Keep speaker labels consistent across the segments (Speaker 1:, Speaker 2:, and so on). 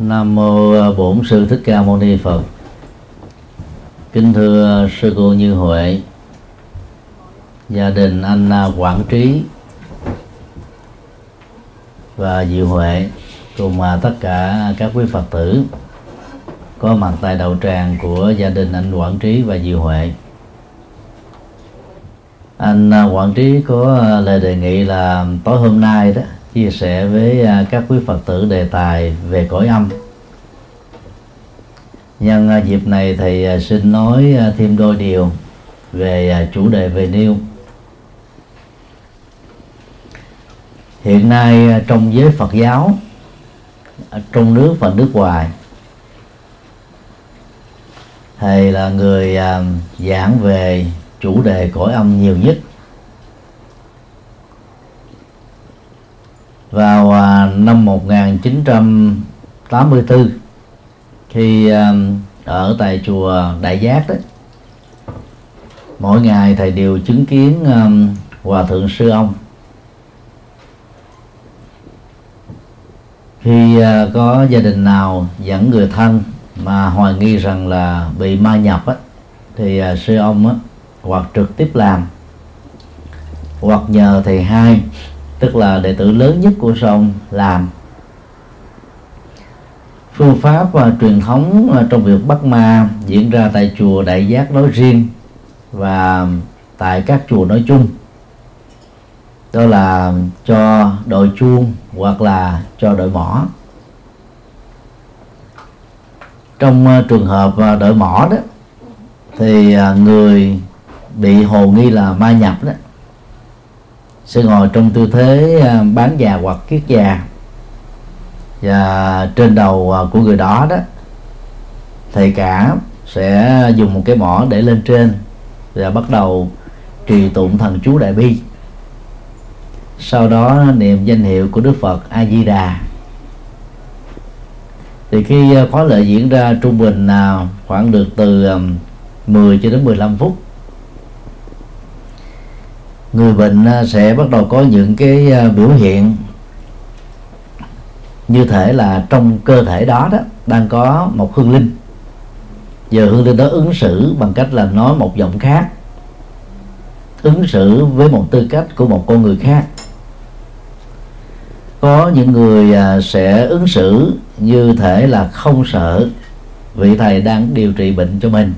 Speaker 1: Nam mô à, Bổn sư Thích Ca Mâu Ni Phật. Kính thưa à, sư cô Như Huệ, gia đình anh Quảng Trí và Diệu Huệ cùng tất cả các quý Phật tử có mặt tại đầu tràng của gia đình anh Quảng Trí và Diệu Huệ. Anh Quảng Trí có à, lời đề nghị là tối hôm nay đó chia sẻ với à, các quý Phật tử đề tài về cõi âm. Nhân à, dịp này thì à, xin nói thêm đôi điều về chủ đề về nêu hiện nay trong giới Phật giáo trong nước và nước ngoài, thầy là người giảng về chủ đề cõi âm nhiều nhất. Vào à, năm 1984 khi à, ở tại chùa Đại Giác đó mỗi ngày thầy đều chứng kiến à, hòa thượng sư ông. Khi có gia đình nào dẫn người thân mà hoài nghi rằng là bị ma nhập á, thì sư ông á, hoặc trực tiếp làm hoặc nhờ thầy hai tức là đệ tử lớn nhất của sông làm phương pháp và truyền thống à, trong việc bắt ma diễn ra tại chùa Đại Giác nói riêng và tại các chùa nói chung. Đó là cho đội chuông hoặc là cho đội mỏ. Trong à, trường hợp à, đội mỏ đó, thì người bị hồ nghi là ma nhập đó sẽ ngồi trong tư thế à, bán già hoặc kiết già. Và trên đầu à, của người đó đó, thầy cả sẽ dùng một cái mỏ để lên trên và bắt đầu trì tụng thần chú đại bi. Sau đó, niệm danh hiệu của đức phật a di đà thì khi à, khóa lệ diễn ra trung bình khoảng được từ 10 cho đến 15 phút người bệnh à, sẽ bắt đầu có những cái à, biểu hiện như thể là trong cơ thể đó đó, đang có một hương linh. Giờ hương linh đó ứng xử bằng cách là nói một giọng khác, ứng xử với một tư cách của một con người khác. Có những người à, sẽ ứng xử như thể là không sợ vị thầy đang điều trị bệnh cho mình.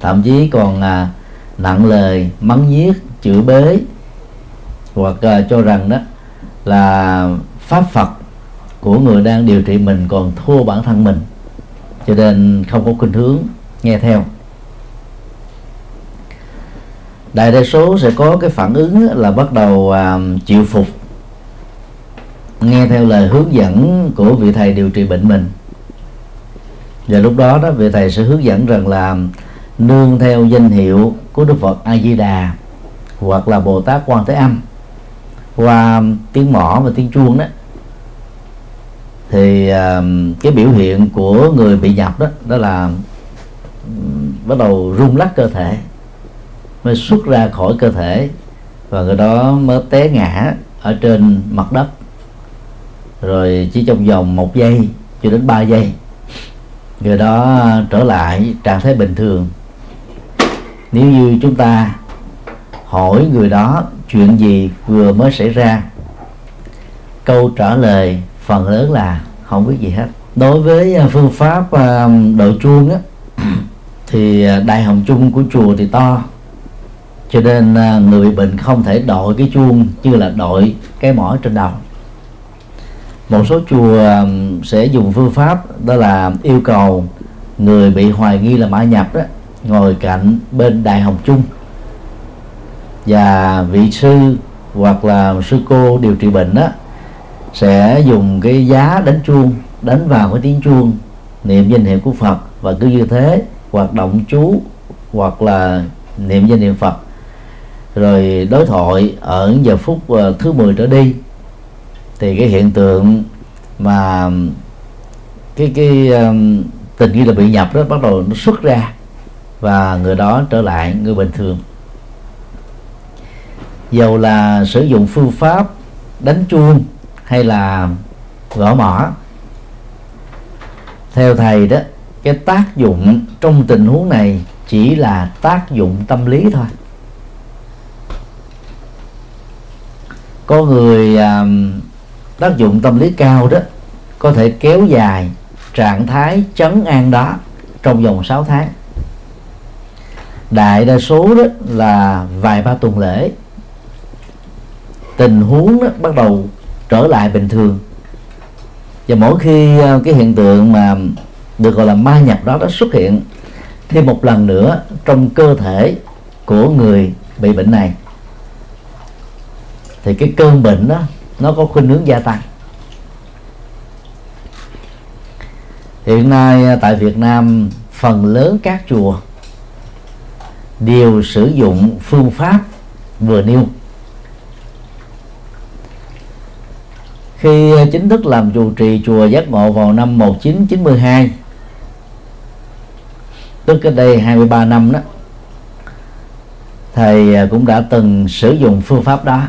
Speaker 1: Thậm chí còn nặng lời, mắng nhiếc chửi bế. Hoặc uh, cho rằng đó là pháp phật của người đang điều trị mình còn thua bản thân mình. Cho nên không có khuynh hướng nghe theo. Đại đa số sẽ có cái phản ứng là bắt đầu uh, chịu phục nghe theo lời hướng dẫn của vị thầy điều trị bệnh mình. Và lúc đó đó vị thầy sẽ hướng dẫn rằng là nương theo danh hiệu của đức phật a di đà hoặc là bồ tát quan thế âm. Qua tiếng mỏ và tiếng chuông đó thì uh, cái biểu hiện của người bị nhập đó đó là um, bắt đầu rung lắc cơ thể mới xuất ra khỏi cơ thể và người đó mới té ngã ở trên mặt đất. Rồi chỉ trong vòng một giây cho đến 3 giây người đó trở lại trạng thái bình thường. Nếu như chúng ta hỏi người đó chuyện gì vừa mới xảy ra. Câu trả lời phần lớn là không biết gì hết. Đối với à, phương pháp à, đội chuông á, thì à, đại hồng chung của chùa thì to. Cho nên người bị bệnh không thể đội cái chuông như là đội cái mỏ trên đầu. Một số chùa sẽ dùng phương pháp đó là yêu cầu người bị hoài nghi là mã nhập đó ngồi cạnh bên đại hồng chung và vị sư hoặc là sư cô điều trị bệnh đó sẽ dùng cái giá đánh chuông đánh vào cái tiếng chuông niệm danh hiệu của Phật và cứ như thế hoạt động chú hoặc là niệm danh niệm Phật. Rồi đối thoại ở giờ phút ờ, thứ 10 trở đi thì cái hiện tượng mà cái cái um, tình như là bị nhập đó bắt đầu nó xuất ra và người đó trở lại người bình thường dầu là sử dụng phương pháp đánh chuông hay là gõ mỏ theo thầy đó cái tác dụng trong tình huống này chỉ là tác dụng tâm lý thôi. Có người à, tác dụng tâm lý cao đó có thể kéo dài trạng thái chấn an đó trong vòng 6 tháng. Đại đa số đó là vài ba tuần lễ tình huống đó bắt đầu trở lại bình thường. Và mỗi khi ờ, cái hiện tượng mà được gọi là ma nhập đó đã xuất hiện thêm một lần nữa trong cơ thể của người bị bệnh này, thì cái cơn bệnh đó nó có khuynh hướng gia tăng. Hiện nay ờ, tại Việt Nam, phần lớn các chùa đều sử dụng phương pháp vừa nêu. Khi chính thức làm trụ trì chùa giác ngộ vào năm 1992 tức cách đây 23 năm đó, thầy à, cũng đã từng sử dụng phương pháp đó.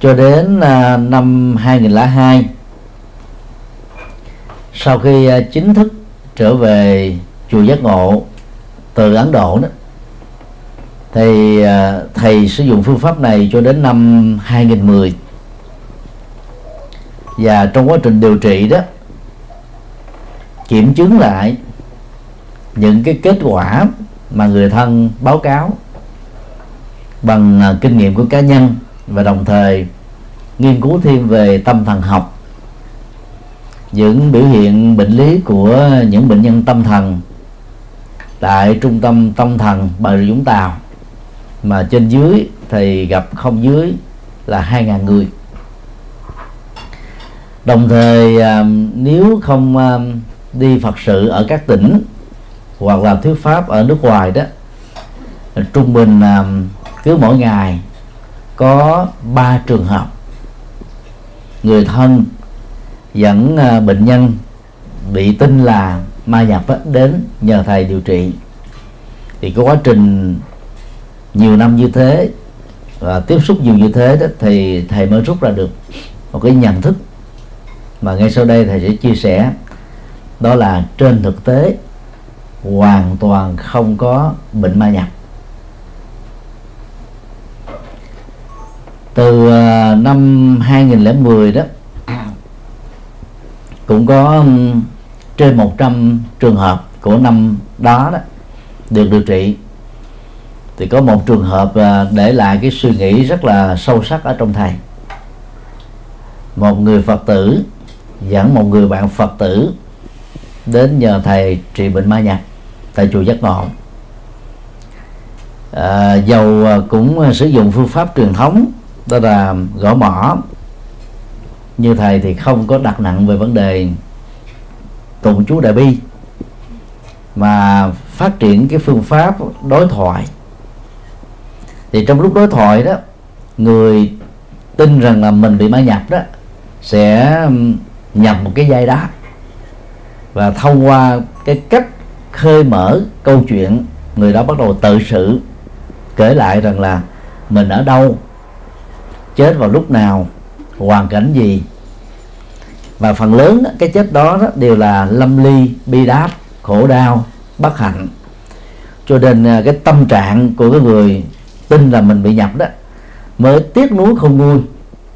Speaker 1: Cho đến à, năm 2002 sau khi à, chính thức trở về chùa giác ngộ từ ấn độ đó, thì thầy sử dụng phương pháp này cho đến năm 2010 và trong quá trình điều trị đó, kiểm chứng lại những cái kết quả mà người thân báo cáo bằng à, kinh nghiệm của cá nhân và đồng thời nghiên cứu thêm về tâm thần học, những biểu hiện bệnh lý của những bệnh nhân tâm thần tại trung tâm tâm thần bà rịa vũng tàu. Mà trên dưới thì gặp không dưới là 2.000 người đồng thời um, nếu không um, đi Phật sự ở các tỉnh hoặc là thuyết pháp ở nước ngoài đó, trung bình um, cứ mỗi ngày có ba trường hợp người thân dẫn uh, bệnh nhân bị tin là ma nhập đến nhờ thầy điều trị. Thì có quá trình nhiều năm như thế và tiếp xúc nhiều như thế đó thì thầy mới rút ra được một cái nhận thức mà ngay sau đây thầy sẽ chia sẻ. Đó là trên thực tế, hoàn toàn không có bệnh ma nhập. Từ à, năm 2010 đó, cũng có trên 100 trường hợp của năm đó đó được điều trị. Thì có một trường hợp à, để lại cái suy nghĩ rất là sâu sắc ở trong thầy. Một người phật tử dẫn một người bạn phật tử đến nhờ thầy trị bệnh ma nhập tại chùa giác ngộ. À, dầu cũng sử dụng phương pháp truyền thống đó là gõ mỏ như thầy thì không có đặt nặng về vấn đề tụng chú đại bi mà phát triển cái phương pháp đối thoại. Thì trong lúc đối thoại đó người tin rằng là mình bị ma nhập đó sẽ nhập một cái dây đó và thông qua cái cách khơi mở câu chuyện người đó bắt đầu tự sự kể lại rằng là mình ở đâu chết vào lúc nào hoàn cảnh gì. Và phần lớn cái chết đó, đó đều là lâm ly bi đát khổ đau bất hạnh. Cho nên à, cái tâm trạng của cái người tin là mình bị nhập đó mới tiếc nuối không nguôi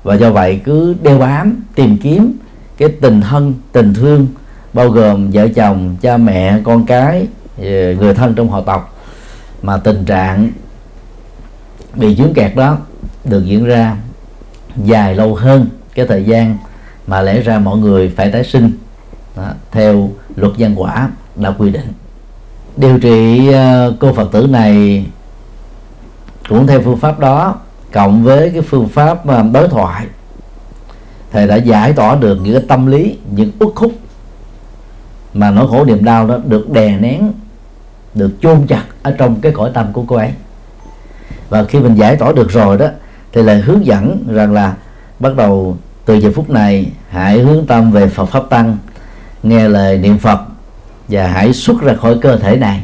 Speaker 1: và do vậy cứ đeo bám tìm kiếm cái tình thân tình thương bao gồm vợ chồng cha mẹ con cái ờ, người thân trong họ tộc mà tình trạng bị dướng kẹt đó được diễn ra dài lâu hơn cái thời gian mà lẽ ra mọi người phải tái sinh đó, theo luật nhân quả đã quy định. Điều trị ờ, cô phật tử này cũng theo phương pháp đó cộng với cái phương pháp ờ, đối thoại thầy đã giải tỏa được những cái tâm lý, những uất khúc mà nỗi khổ niềm đau đó được đè nén, được chôn chặt ở trong cái cõi tâm của cô ấy. Và khi mình giải tỏa được rồi đó, thì lại hướng dẫn rằng là bắt đầu từ giờ phút này hãy hướng tâm về Phật pháp tăng, nghe lời niệm Phật và hãy xuất ra khỏi cơ thể này.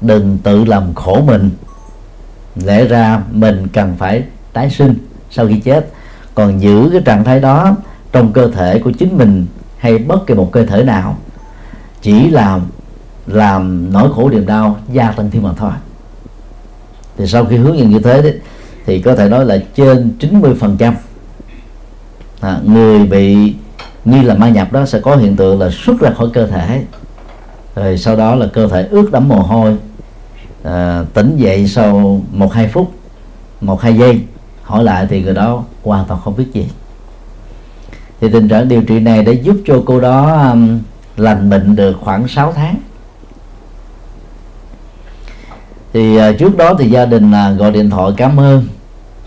Speaker 1: Đừng tự làm khổ mình. Lẽ ra mình cần phải tái sinh sau khi chết còn giữ cái trạng thái đó trong cơ thể của chính mình hay bất kỳ một cơ thể nào chỉ làm làm nỗi khổ niềm đau gia tăng thêm mà thôi. Thì sau khi hướng nhận như thế thì có thể nói là trên 90 phần trăm à, người bị nghi là ma nhập đó sẽ có hiện tượng là xuất ra khỏi cơ thể. Rồi sau đó là cơ thể ướt đẫm mồ hôi à, tỉnh dậy sau một hai phút một hai giây hỏi lại thì người đó hoàn toàn không biết gì. Thì tình trạng điều trị này đã giúp cho cô đó um, lành bệnh được khoảng 6 tháng. Thì uh, trước đó thì gia đình uh, gọi điện thoại cảm ơn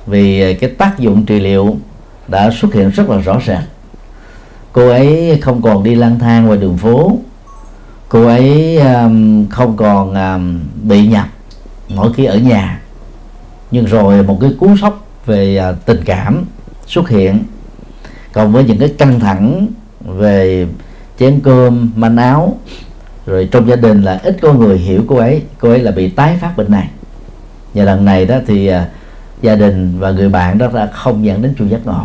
Speaker 1: vì uh, cái tác dụng trị liệu đã xuất hiện rất là rõ ràng. Cô ấy không còn đi lang thang ngoài đường phố. Cô ấy um, không còn um, bị nhập mỗi khi ở nhà. Nhưng rồi một cái cú sốc về à, tình cảm xuất hiện còn với những cái căng thẳng về chén cơm manh áo rồi trong gia đình là ít có người hiểu cô ấy cô ấy là bị tái phát bệnh này. Và lần này đó thì à, gia đình và người bạn đó đã không dẫn đến chùa giác ngộ.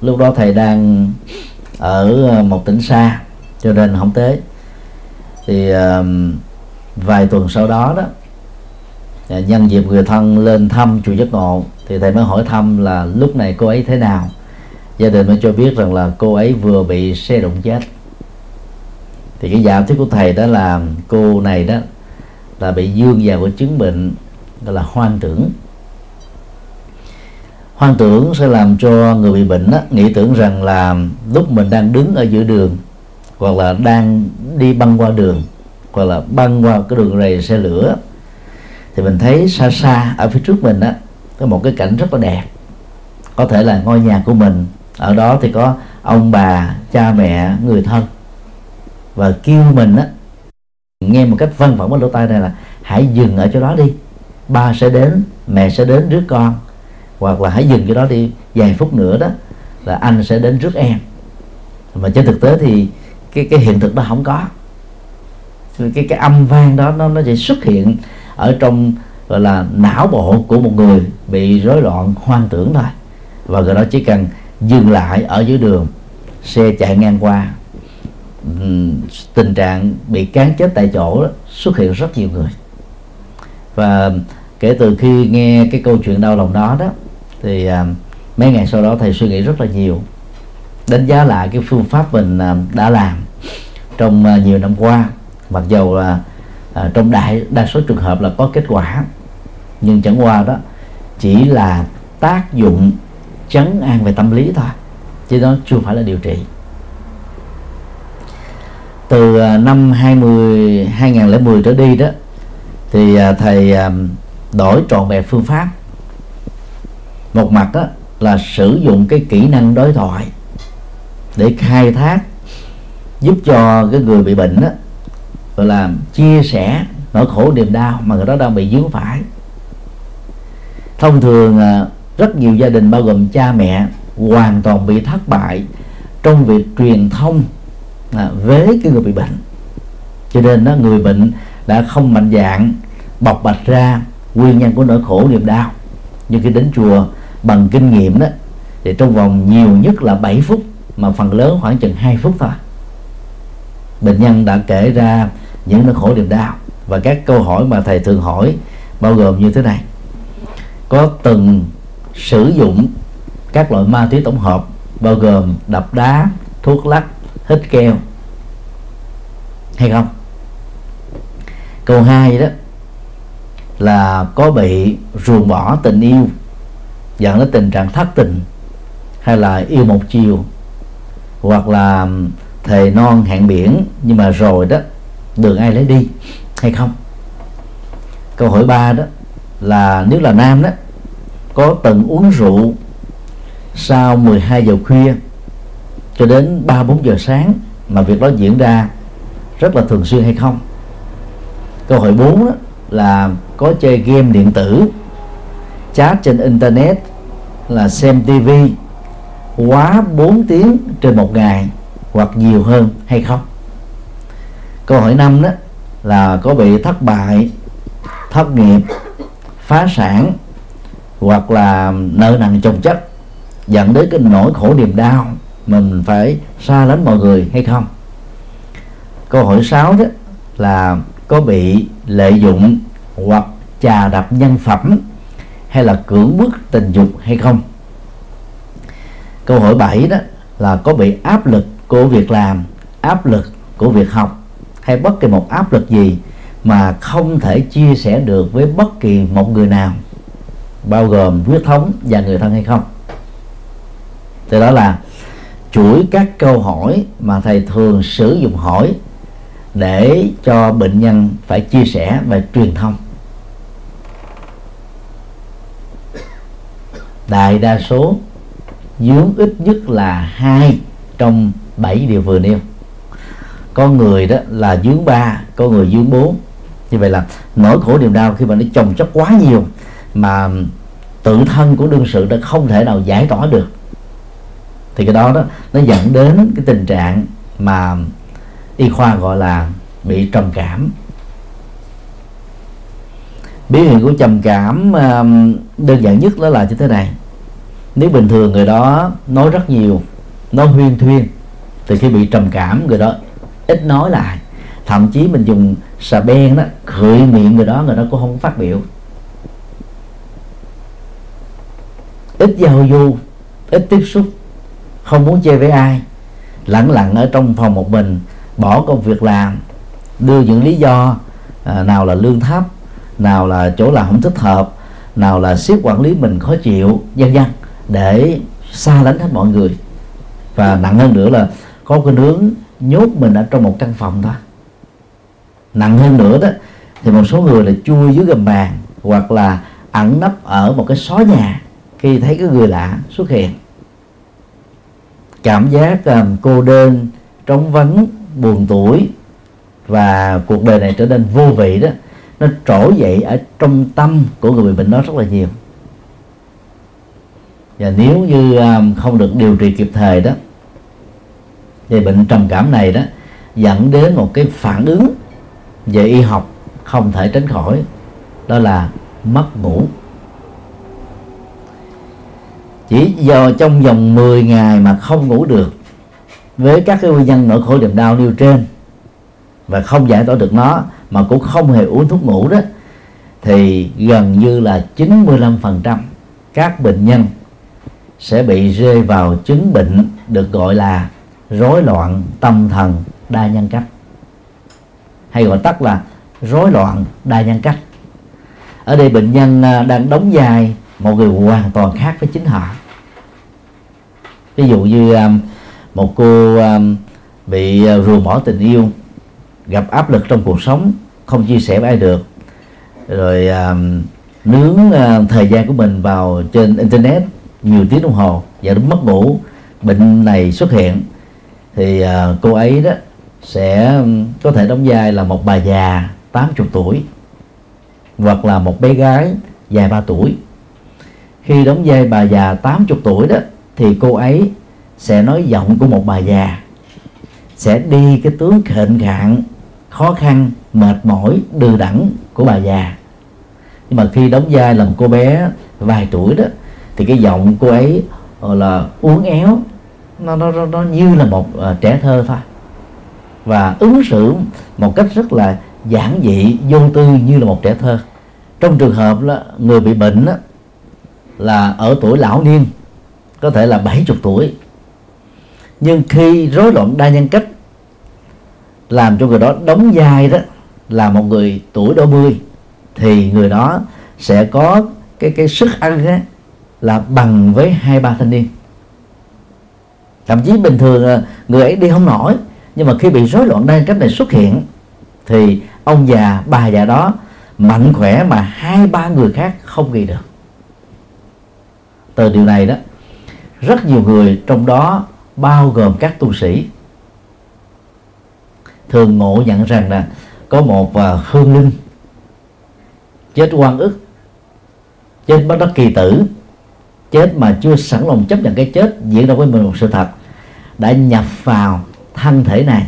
Speaker 1: Lúc đó thầy đang ở à, một tỉnh xa cho nên không tới. Thì uh, vài tuần sau đó đó Dạ, nhân dịp người thân lên thăm chùa giác ngộ thì thầy mới hỏi thăm là lúc này cô ấy thế nào? Gia đình mới cho biết rằng là cô ấy vừa bị xe đụng chết. Thì cái giả thuyết của thầy đó là cô này đó là bị dương vào của chứng bệnh gọi là hoang tưởng. Hoang tưởng sẽ làm cho người bị bệnh đó, nghĩ tưởng rằng là lúc mình đang đứng ở giữa đường hoặc là đang đi băng qua đường hoặc là băng qua cái đường rầy xe lửa thì mình thấy xa xa, ở phía trước mình đó có một cái cảnh rất là đẹp. Có thể là ngôi nhà của mình, ở đó thì có ông bà, cha mẹ, người thân. Và kêu mình á, nghe một cách văn vẳng ở lỗ tai này là, hãy dừng ở chỗ đó đi. Ba sẽ đến, mẹ sẽ đến rước con. Hoặc là, hãy dừng chỗ đó đi. Vài phút nữa đó, là anh sẽ đến rước em. Mà trên thực tế thì cái cái hiện thực đó không có. Cái cái âm vang đó, nó nó chỉ xuất hiện ở trong gọi là não bộ của một người bị rối loạn hoang tưởng thôi. Và người đó chỉ cần dừng lại ở dưới đường xe chạy ngang qua tình trạng bị cán chết tại chỗ đó, xuất hiện rất nhiều người. Và kể từ khi nghe cái câu chuyện đau lòng đó đó thì à, mấy ngày sau đó thầy suy nghĩ rất là nhiều đánh giá lại cái phương pháp mình à, đã làm trong à, nhiều năm qua. Mặc dầu là à, trong đại đa số trường hợp là có kết quả. Nhưng chẳng qua đó chỉ là tác dụng chấn an về tâm lý thôi chứ đó chưa phải là điều trị. Từ ờ, năm 20 2010 trở đi đó thì ờ, thầy đổi trọn vẹn phương pháp. Một mặt đó là sử dụng cái kỹ năng đối thoại để khai thác giúp cho cái người bị bệnh đó gọi là chia sẻ nỗi khổ niềm đau mà người đó đang bị dướng phải. Thông thường à, rất nhiều gia đình, bao gồm cha mẹ, hoàn toàn bị thất bại trong việc truyền thông à, với cái người bị bệnh. Cho nên đó, người bệnh đã không mạnh dạng, bộc bạch ra nguyên nhân của nỗi khổ niềm đau. Nhưng khi đến chùa bằng kinh nghiệm đó, thì trong vòng nhiều nhất là 7 phút, mà phần lớn khoảng chừng 2 phút thôi. Bệnh nhân đã kể ra những nỗi khổ niềm đau. Và các câu hỏi mà thầy thường hỏi bao gồm như thế này. Có từng sử dụng các loại ma túy tổng hợp bao gồm đập đá, thuốc lắc, hít keo hay không? Câu hai đó là có bị ruồng bỏ tình yêu, dẫn đến tình trạng thất tình hay là yêu một chiều, hoặc là thề non hẹn biển nhưng mà rồi đó đường ai lấy đi hay không? Câu hỏi ba đó là nếu là nam đó, có từng uống rượu sau 12 giờ khuya cho đến 3 4 giờ sáng mà việc đó diễn ra rất là thường xuyên hay không? Câu hỏi 4 đó là có chơi game điện tử, chat trên internet, là xem tivi quá 4 tiếng trên một ngày hoặc nhiều hơn hay không? Câu hỏi năm đó là có bị thất bại, thất nghiệp, phá sản hoặc là nợ nần chồng chất dẫn đến cái nỗi khổ niềm đau mình phải xa lánh mọi người hay không? Câu hỏi 6 đó là có bị lợi dụng hoặc chà đập nhân phẩm hay là cưỡng bức tình dục hay không? Câu hỏi 7 đó là có bị áp lực của việc làm, áp lực của việc học hay bất kỳ một áp lực gì mà không thể chia sẻ được với bất kỳ một người nào, bao gồm huyết thống và người thân hay không. Từ đó là chuỗi các câu hỏi mà thầy thường sử dụng hỏi để cho bệnh nhân phải chia sẻ và truyền thông. Đại đa số dướng ít nhất là hai trong bảy điều vừa nêu có người đó là dướng ba có người dướng bốn. Như vậy là nỗi khổ niềm đau khi mà nó chồng chất quá nhiều mà tự thân của đương sự đã không thể nào giải tỏa được, thì cái đó đó nó dẫn đến cái tình trạng mà y khoa gọi là bị trầm cảm. Biểu hiện của trầm cảm um, đơn giản nhất đó là như thế này. Nếu bình thường người đó nói rất nhiều, nói huyên thuyên, thì khi bị trầm cảm người đó ít nói lại. Thậm chí mình dùng xà beng đó khơi miệng người đó người đó cũng không phát biểu. Ít giao du ít tiếp xúc không muốn chơi với ai. Lặng lặng ở trong phòng một mình bỏ công việc làm đưa những lý do à, nào là lương thấp nào là chỗ làm không thích hợp nào là siết quản lý mình khó chịu vân vân để xa lánh hết mọi người. Và nặng hơn nữa là có cái nướng nhốt mình ở trong một căn phòng thôi. Nặng hơn nữa đó thì một số người là chui dưới gầm bàn hoặc là ẩn nấp ở một cái xó nhà khi thấy cái người lạ xuất hiện. Cảm giác um, cô đơn trống vắng buồn tuổi và cuộc đời này trở nên vô vị đó nó trỗi dậy ở trong tâm của người bị bệnh đó rất là nhiều. Và nếu như um, không được điều trị kịp thời đó thì bệnh trầm cảm này đó dẫn đến một cái phản ứng về y học không thể tránh khỏi, đó là mất ngủ. Chỉ do trong vòng 10 ngày mà không ngủ được, với các cái nguyên nhân nỗi khổ niềm đau nêu trên, và không giải tỏa được nó, mà cũng không hề uống thuốc ngủ đó, thì gần như là 95% các bệnh nhân sẽ bị rơi vào chứng bệnh được gọi là rối loạn tâm thần đa nhân cách. Hay gọi tắt là rối loạn đa nhân cách. Ở đây bệnh nhân à, đang đóng vai một người hoàn toàn khác với chính họ. Ví dụ như à, một cô à, bị ruồng bỏ tình yêu, gặp áp lực trong cuộc sống, không chia sẻ với ai được, rồi nướng thời gian của mình vào trên internet, nhiều tiếng đồng hồ, và đến mất ngủ, bệnh này xuất hiện thì à, cô ấy đó sẽ có thể đóng vai là một bà già 80 tuổi hoặc là một bé gái dài 3 tuổi. Khi đóng vai bà già 80 tuổi đó thì cô ấy sẽ nói giọng của một bà già, sẽ đi cái tướng khệnh khạng, khó khăn, mệt mỏi, đừ đẳng của bà già. Nhưng mà khi đóng vai là một cô bé vài tuổi đó thì cái giọng cô ấy là uốn éo nó nó nó như là một uh, trẻ thơ thôi. Và ứng xử một cách rất là giản dị vô tư như là một trẻ thơ. Trong trường hợp là người bị bệnh đó, là ở tuổi lão niên có thể là 70 tuổi. Nhưng khi rối loạn đa nhân cách làm cho người đó đóng vai đó là một người tuổi đôi mươi thì người đó sẽ có cái cái sức ăn á, là bằng với hai ba thanh niên thậm chí bình thường à, người ấy đi không nổi. Nhưng mà khi bị rối loạn đa nhân cách này xuất hiện thì ông già bà già đó mạnh khỏe mà hai ba người khác không ghi được. Từ điều này đó rất nhiều người trong đó bao gồm các tu sĩ thường ngộ nhận rằng là có một uh, hương linh chết quan ức chết bất đắc kỳ tử chết mà chưa sẵn lòng chấp nhận cái chết diễn ra với mình một sự thật đã nhập vào thân thể này,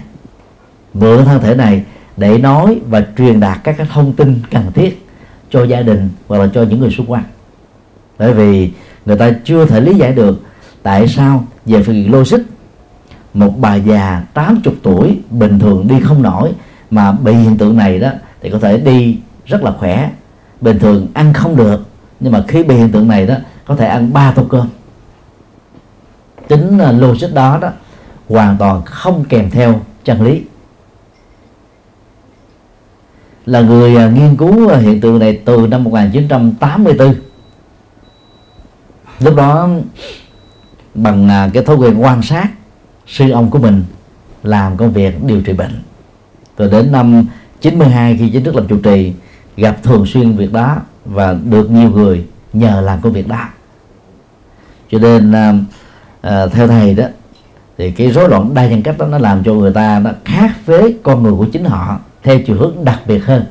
Speaker 1: mượn thân thể này để nói và truyền đạt các cái thông tin cần thiết cho gia đình hoặc là cho những người xung quanh. Bởi vì người ta chưa thể lý giải được tại sao về phương diện logic, một bà già 80 tuổi bình thường đi không nổi mà bị hiện tượng này đó thì có thể đi rất là khỏe, bình thường ăn không được, nhưng mà khi bị hiện tượng này đó, có thể ăn ba tô cơm tính à, logic đó đó hoàn toàn không kèm theo chân lý. Là người à, nghiên cứu à, hiện tượng này từ năm 1984 lúc đó, bằng cái thói quen quan sát sư ông của mình làm công việc điều trị bệnh. Rồi đến năm 92 khi chính thức làm chủ trì, gặp thường xuyên việc đó và được nhiều người nhờ làm công việc đó. Cho nên à, theo thầy đó thì cái rối loạn đa nhân cách đó nó làm cho người ta nó khác với con người của chính họ theo chiều hướng đặc biệt hơn.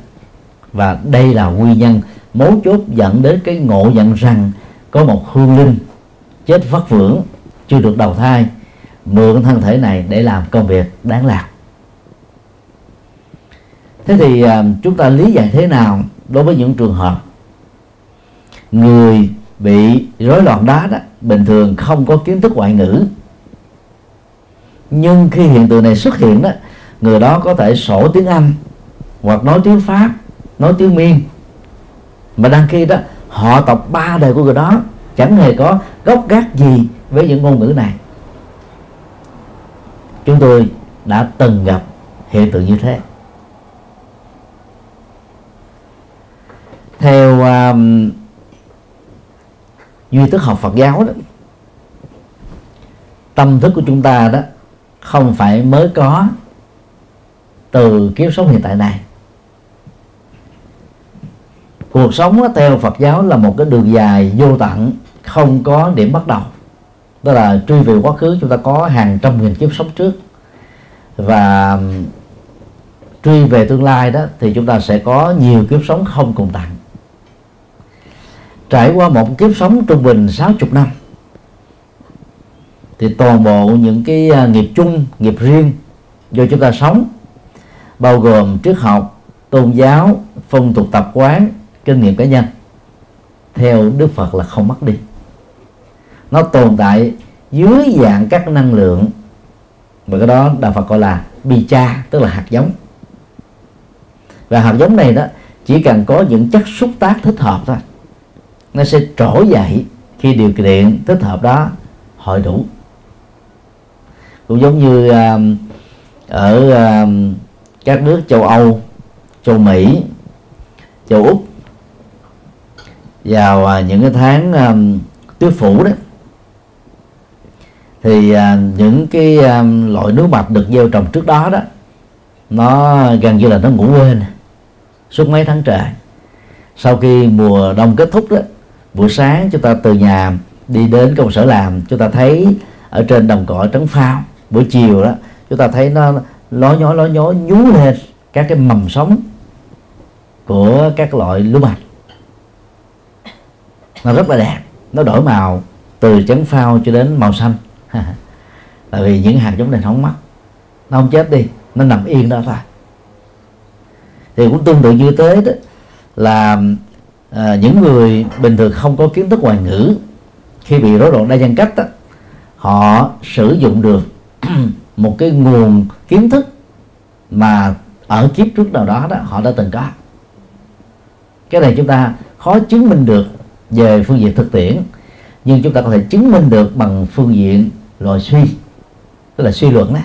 Speaker 1: Và đây là nguyên nhân mấu chốt dẫn đến cái ngộ nhận rằng có một hương linh chết vất vưởng chưa được đầu thai mượn thân thể này để làm công việc đáng làm. Thế thì à, chúng ta lý giải thế nào đối với những trường hợp người bị rối loạn đá đó bình thường không có kiến thức ngoại ngữ. Nhưng khi hiện tượng này xuất hiện đó người đó có thể sổ tiếng anh hoặc nói tiếng pháp nói tiếng miên. Mà đăng ký đó họ tộc ba đời của người đó chẳng hề có gốc gác gì với những ngôn ngữ này. Chúng tôi đã từng gặp hiện tượng như thế. Theo um, duy thức học Phật giáo đó. Tâm thức của chúng ta đó không phải mới có từ kiếp sống hiện tại này. Cuộc sống theo Phật giáo là một cái đường dài vô tận, không có điểm bắt đầu. Đó là truy về quá khứ, chúng ta có hàng trăm nghìn kiếp sống trước. Và um, truy về tương lai đó thì chúng ta sẽ có nhiều kiếp sống không cùng tặng trải qua một kiếp sống trung bình 60 năm, thì toàn bộ những cái à, nghiệp chung, nghiệp riêng do chúng ta sống, bao gồm triết học, tôn giáo, phong tục tập quán, kinh nghiệm cá nhân, theo đức phật là không mất đi. Nó tồn tại dưới dạng các năng lượng và cái đó đạo phật gọi là bi cha, tức là hạt giống. Và hạt giống này đó chỉ cần có những chất xúc tác thích hợp thôi nó sẽ trỗi dậy khi điều kiện thích hợp đó hội đủ. Cũng giống như à, ở à, các nước châu Âu châu Mỹ châu Úc vào uh, những cái tháng um, tuyết phủ đó thì uh, những cái um, loại nước mạch được gieo trồng trước đó đó nó gần như là nó ngủ quên suốt mấy tháng trời. Sau khi mùa đông kết thúc đó buổi sáng chúng ta từ nhà đi đến công sở làm, chúng ta thấy ở trên đồng cỏ trắng phao. Buổi chiều đó, chúng ta thấy nó ló nhó ló nhó, nhú lên các cái mầm sống của các loại lúa mạch. Nó rất là đẹp, nó đổi màu từ trắng phao cho đến màu xanh. Tại vì những hạt giống này không mất nó không chết đi, nó nằm yên đó thôi. Thì cũng tương tự như thế đó, là à, những người bình thường không có kiến thức ngoại ngữ khi bị rối loạn đa nhân cách đó, họ sử dụng được một cái nguồn kiến thức mà ở kiếp trước nào đó đó họ đã từng có. Cái này chúng ta khó chứng minh được về phương diện thực tiễn nhưng chúng ta có thể chứng minh được bằng phương diện loại suy tức là suy luận đó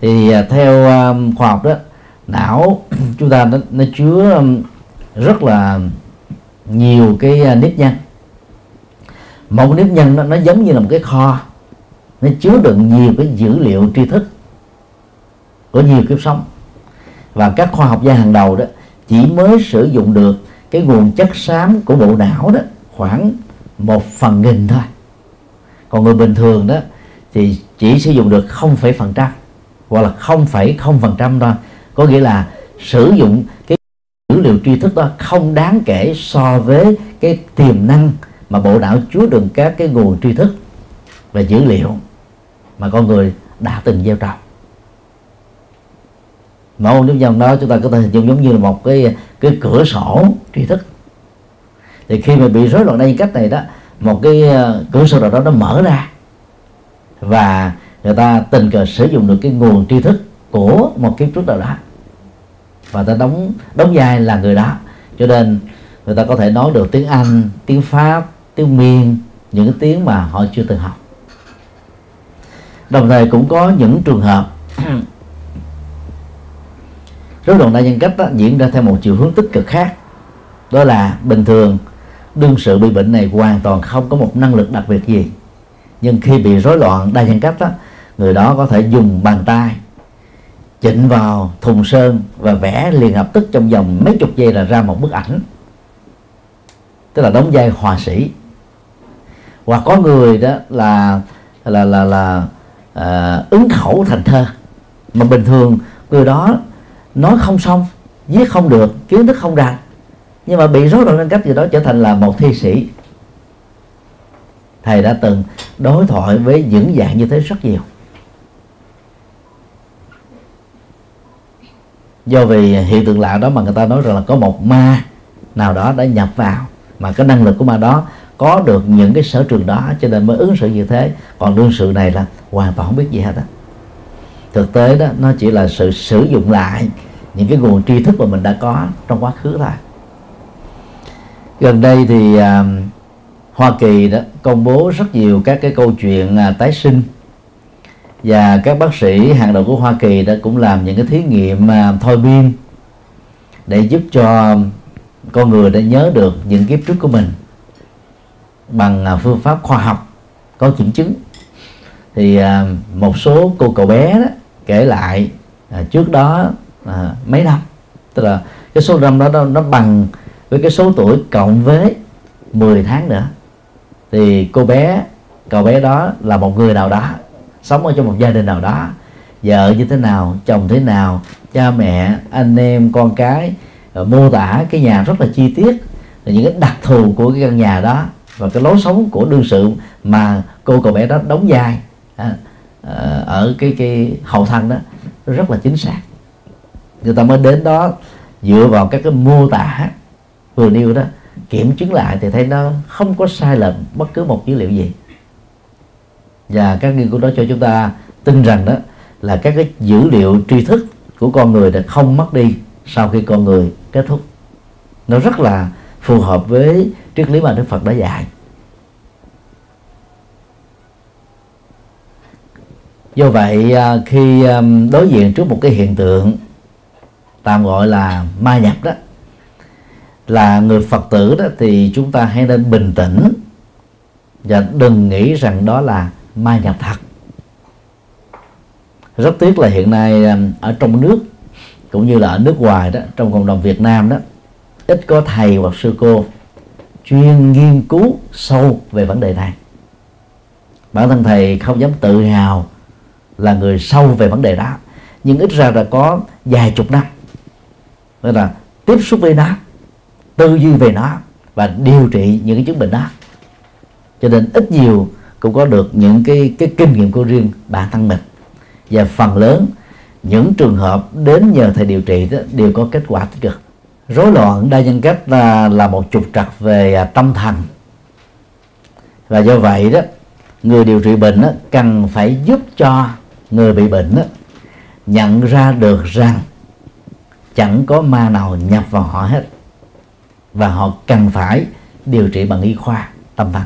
Speaker 1: thì à, theo à, khoa học đó não chúng ta nó, nó chứa rất là nhiều cái à, nếp nhân một nếp nhân nó, nó giống như là một cái kho. Nó chứa đựng nhiều cái dữ liệu tri thức của nhiều kiếp sống. Và các khoa học gia hàng đầu đó chỉ mới sử dụng được cái nguồn chất xám của bộ não đó khoảng một phần nghìn thôi. Còn người bình thường đó thì chỉ sử dụng được không phẩy phần trăm hoặc là không phẩy không phần trăm thôi. Có nghĩa là sử dụng cái lượng tri thức đó không đáng kể so với cái tiềm năng mà bộ não chứa đựng các cái nguồn tri thức và dữ liệu mà con người đã từng gieo trồng. Mẫu nước dòng đó chúng ta có thể hình dung giống như là một cái cái cửa sổ tri thức. Thì khi mà bị rối loạn đa cách này đó, một cái ờ, cửa sổ nào đó nó mở ra và người ta tình cờ sử dụng được cái nguồn tri thức của một kiếp trước nào đó và ta đóng đóng vai là người đó. Cho nên người ta có thể nói được tiếng anh tiếng pháp tiếng miên những cái tiếng mà họ chưa từng học. Đồng thời cũng có những trường hợp rối loạn đa nhân cách đó, diễn ra theo một chiều hướng tích cực khác. Đó là bình thường đương sự bị bệnh này hoàn toàn không có một năng lực đặc biệt gì. Nhưng khi bị rối loạn đa nhân cách đó, người đó có thể dùng bàn tay chỉnh vào thùng sơn và vẽ liền lập tức trong vòng mấy chục giây là ra một bức ảnh. Tức là đóng vai họa sĩ. Hoặc có người đó là là là là à, ứng khẩu thành thơ. Mà bình thường người đó nói không xong viết không được kiến thức không đạt. Nhưng mà bị rối loạn nhân cách gì đó trở thành là một thi sĩ. Thầy đã từng đối thoại với những dạng như thế rất nhiều. Do vì hiện tượng lạ đó mà người ta nói rằng là có một ma nào đó đã nhập vào mà cái năng lực của ma đó có được những cái sở trường đó cho nên mới ứng xử như thế. Còn đương sự này là hoàn toàn không biết gì hết á. Thực tế đó nó chỉ là sự sử dụng lại những cái nguồn tri thức mà mình đã có trong quá khứ thôi. Gần đây thì uh, Hoa Kỳ đó công bố rất nhiều các cái câu chuyện uh, tái sinh và các bác sĩ hàng đầu của Hoa Kỳ đã cũng làm những cái thí nghiệm mà thôi miên để giúp cho con người đã nhớ được những kiếp trước của mình bằng à, phương pháp khoa học có kiểm chứng. Thì à, một số cô cậu bé đó kể lại à, trước đó mấy năm. Tức là cái số năm đó nó bằng với cái số tuổi cộng với 10 tháng nữa. Thì cô bé, cậu bé đó là một người nào đó sống ở trong một gia đình nào đó. Vợ như thế nào chồng thế nào cha mẹ anh em con cái ờ, mô tả cái nhà rất là chi tiết. Những cái đặc thù của cái căn nhà đó và cái lối sống của đương sự mà cô cậu bé đó đóng vai à, ờ, ở cái cái hậu thân đó rất là chính xác. Người ta mới đến đó dựa vào các cái mô tả vừa nêu đó kiểm chứng lại thì thấy nó không có sai lệch bất cứ một dữ liệu gì và các nghiên cứu đó cho chúng ta tin rằng đó là các cái dữ liệu tri thức của con người đã không mất đi sau khi con người kết thúc. Nó rất là phù hợp với triết lý mà Đức Phật đã dạy. Do vậy à, khi à, đối diện trước một cái hiện tượng tạm gọi là ma nhập đó là người phật tử đó thì chúng ta hãy nên bình tĩnh và đừng nghĩ rằng đó là ma nhập thật rất tiếc là hiện nay um, ở trong nước, cũng như là ở nước ngoài đó, trong cộng đồng Việt Nam đó, ít có thầy hoặc sư cô chuyên nghiên cứu sâu về vấn đề này. Bản thân thầy không dám tự hào là người sâu về vấn đề đó, nhưng ít ra là có vài chục năm. Nên là tiếp xúc với nó, tư duy về nó và điều trị những cái chứng bệnh đó. Cho nên ít nhiều cũng có được những cái cái kinh nghiệm của riêng bản thân mình. Và phần lớn những trường hợp đến nhờ thầy điều trị đó đều có kết quả tích cực. Rối loạn đa nhân cách là, là một trục trặc về à, tâm thần. Và do vậy đó người điều trị bệnh đó, cần phải giúp cho người bị bệnh đó, nhận ra được rằng chẳng có ma nào nhập vào họ hết. Và họ cần phải điều trị bằng y khoa tâm thần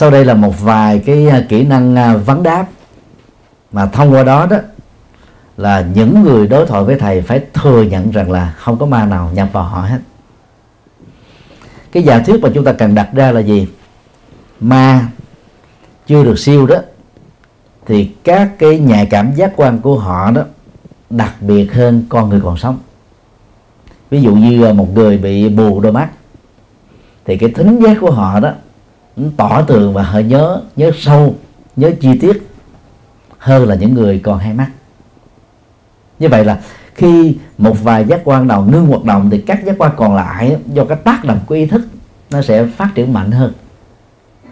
Speaker 1: sau đây là một vài cái à, kỹ năng à, vấn đáp. Mà thông qua đó đó, là những người đối thoại với thầy phải thừa nhận rằng là không có ma nào nhập vào họ hết. Cái giả thuyết mà chúng ta cần đặt ra là gì? Ma chưa được siêu đó, thì các cái nhạy cảm giác quan của họ đó đặc biệt hơn con người còn sống. Ví dụ như à, một người bị mù đôi mắt, thì cái thính giác của họ đó tỏ tường và hơi nhớ nhớ sâu nhớ chi tiết hơn là những người còn hai mắt. Như vậy là khi một vài giác quan nào ngưng hoạt động thì các giác quan còn lại do cái tác động của ý thức nó sẽ phát triển mạnh hơn.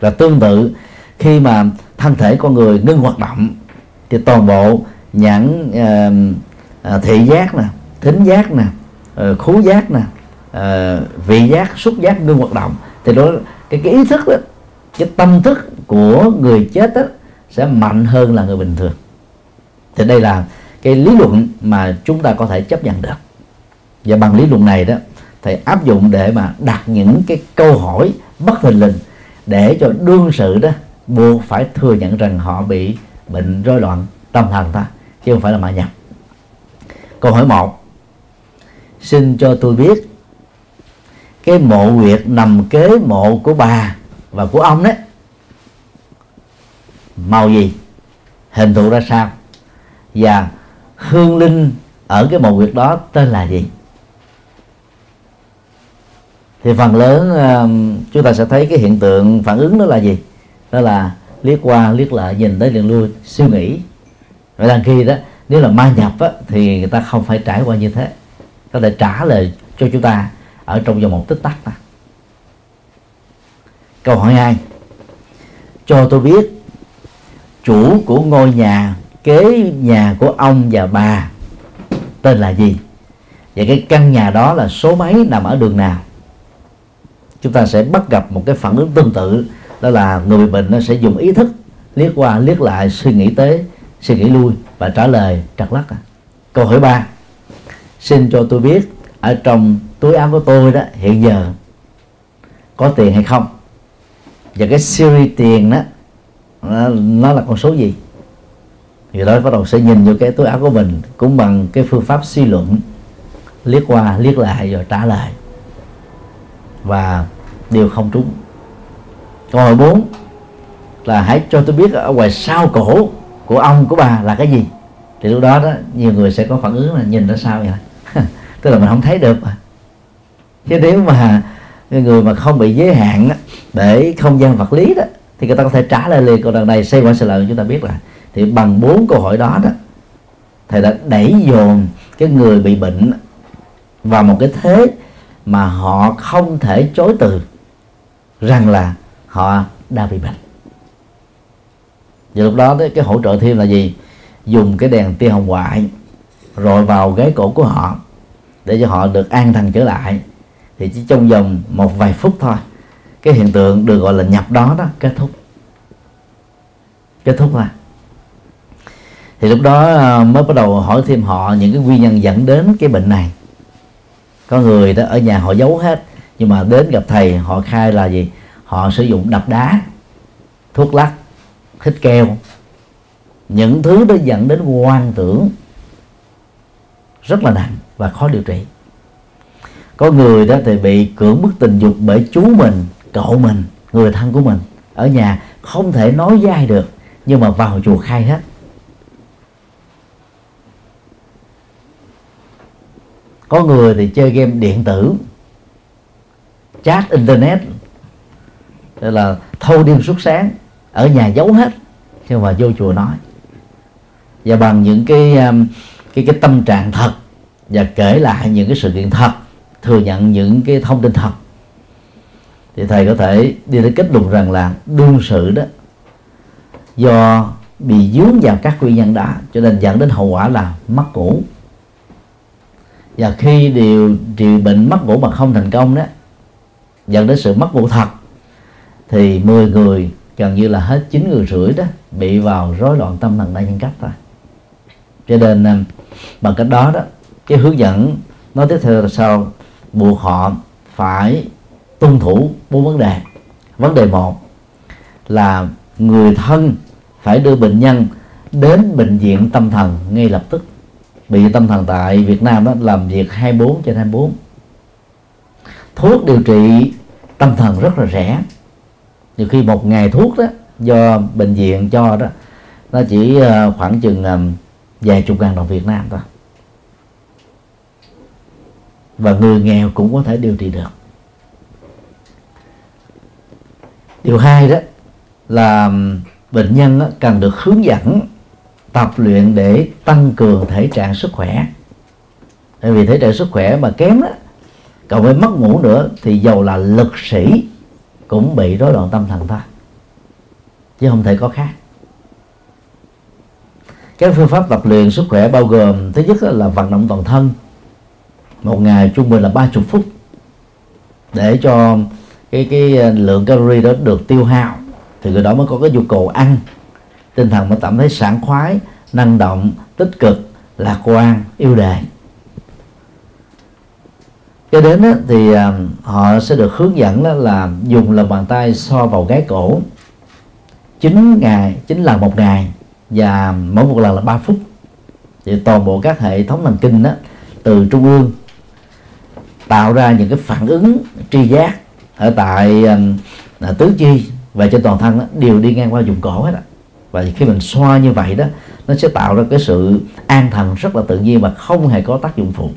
Speaker 1: Là tương tự khi mà thân thể con người ngưng hoạt động thì toàn bộ nhãn uh, thị giác nè thính giác nè ờ, uh, khú giác nè uh, vị giác xúc giác ngưng hoạt động. Thì đó cái cái ý thức đó cái tâm thức của người chết đó, sẽ mạnh hơn là người bình thường. Thì đây là cái lý luận mà chúng ta có thể chấp nhận được. Và bằng lý luận này đó thầy áp dụng để mà đặt những cái câu hỏi bất thình lình để cho đương sự đó buộc phải thừa nhận rằng họ bị bệnh rối loạn tâm thần ta chứ không phải là ma nhập. Câu hỏi một xin cho tôi biết cái mộ huyệt nằm kế mộ của bà và của ông đấy. Màu gì? Hình thù ra sao? Và hương linh ở cái mộ huyệt đó tên là gì? Thì phần lớn uh, chúng ta sẽ thấy cái hiện tượng phản ứng đó là gì? Đó là liếc qua liếc lại nhìn tới liền lui suy nghĩ. Vậy đằng khi đó nếu là ma nhập á, thì người ta không phải trải qua như thế. Có thể trả lời cho chúng ta ở trong vòng một tích tắc đó câu hỏi hai. Cho tôi biết, chủ của ngôi nhà, kế nhà của ông và bà tên là gì? Và cái căn nhà đó là số mấy, nằm ở đường nào? Chúng ta sẽ bắt gặp một cái phản ứng tương tự, đó là người bị bệnh nó sẽ dùng ý thức liếc qua, liếc lại, suy nghĩ tới, suy nghĩ lui và trả lời trật lắc. Câu hỏi ba. Xin cho tôi biết, ở trong túi áo của tôi đó, hiện giờ có tiền hay không? Và cái series tiền đó, nó là con số gì? Thì đó bắt đầu sẽ nhìn vô cái túi áo của mình, cũng bằng cái phương pháp suy luận, liếc qua, liếc lại rồi trả lời. Và đều không trúng. Câu hỏi bốn là hãy cho tôi biết ở ngoài sau cổ của ông, của bà là cái gì? Thì lúc đó đó, nhiều người sẽ có phản ứng là nhìn nó sao vậy? Tức là mình không thấy được mà. Chứ nếu mà cái người mà không bị giới hạn đó, để không gian vật lý đó thì người ta có thể trả lời liền câu đằng này xây qua sự lợi chúng ta biết là thì bằng bốn câu hỏi đó đó thầy đã đẩy dồn cái người bị bệnh vào một cái thế mà họ không thể chối từ rằng là họ đang bị bệnh. Và lúc đó cái hỗ trợ thêm là gì? Dùng cái đèn tia hồng ngoại rồi vào gáy cổ của họ để cho họ được an thần trở lại thì chỉ trong vòng một vài phút thôi. Cái hiện tượng được gọi là nhập đó đó, kết thúc. Kết thúc thôi. Thì lúc đó ờ, mới bắt đầu hỏi thêm họ những cái nguyên nhân dẫn đến cái bệnh này. Có người đó, ở nhà họ giấu hết, nhưng mà đến gặp thầy, họ khai là gì? Họ sử dụng đập đá, thuốc lắc, hít keo. Những thứ đó dẫn đến quan tưởng rất là nặng và khó điều trị có người đó thì bị cưỡng bức tình dục bởi chú mình, cậu mình, người thân của mình. Ở nhà không thể nói dai được, nhưng mà vào chùa khai hết. Có người thì chơi game điện tử, chat internet tức là thâu đêm suốt sáng, ở nhà giấu hết nhưng mà vô chùa nói. Và bằng những cái um, cái cái tâm trạng thật, và kể lại những cái sự kiện thật thừa nhận những cái thông tin thật. Thì thầy có thể đi đến kết luận rằng là đương sự đó, do bị dướng vào các nguyên nhân đã, cho nên dẫn đến hậu quả là mất ngủ. Và khi điều trị bệnh mất ngủ mà không thành công đó, dẫn đến sự mất ngủ thật, thì 10 người, gần như là hết chín người rưỡi đó, bị vào rối loạn tâm thần đa nhân cách thôi. Cho nên à, bằng cách đó đó, cái hướng dẫn nói tiếp theo là sao buộc họ phải tuân thủ bốn vấn đề. Vấn đề một là người thân phải đưa bệnh nhân đến bệnh viện tâm thần ngay lập tức. Bị tâm thần tại Việt Nam đó làm việc 24 trên 24 thuốc điều trị tâm thần rất là rẻ. Nhiều khi một ngày thuốc đó do bệnh viện cho đó, nó chỉ ờ, khoảng chừng ờ, vài chục ngàn đồng Việt Nam thôi và người nghèo cũng có thể điều trị được. Điều hai đó là bệnh nhân cần được hướng dẫn tập luyện để tăng cường thể trạng sức khỏe. Tại vì thể trạng sức khỏe mà kém đó cộng với mất ngủ nữa thì dầu là lực sĩ cũng bị rối loạn tâm thần thôi, chứ không thể có khác. Các phương pháp tập luyện sức khỏe bao gồm, thứ nhất là vận động toàn thân một ngày trung bình là ba chục phút. Để cho cái cái ờ, lượng calorie đó được tiêu hao thì người đó mới có cái nhu cầu ăn. Tinh thần mới cảm thấy sảng khoái năng động tích cực lạc quan yêu đời cho đến đó, thì ờ, họ sẽ được hướng dẫn đó là dùng lòng bàn tay so vào gáy cổ. 9 ngày 9 lần một ngày và mỗi một lần là 3 phút. Thì toàn bộ các hệ thống thần kinh đó từ trung ương tạo ra những cái phản ứng tri giác ở tại um, à, tứ chi và trên toàn thân đó, đều đi ngang qua vùng cổ hết đó. và khi mình xoa như vậy đó nó sẽ tạo ra cái sự an thần rất là tự nhiên và không hề có tác dụng phụ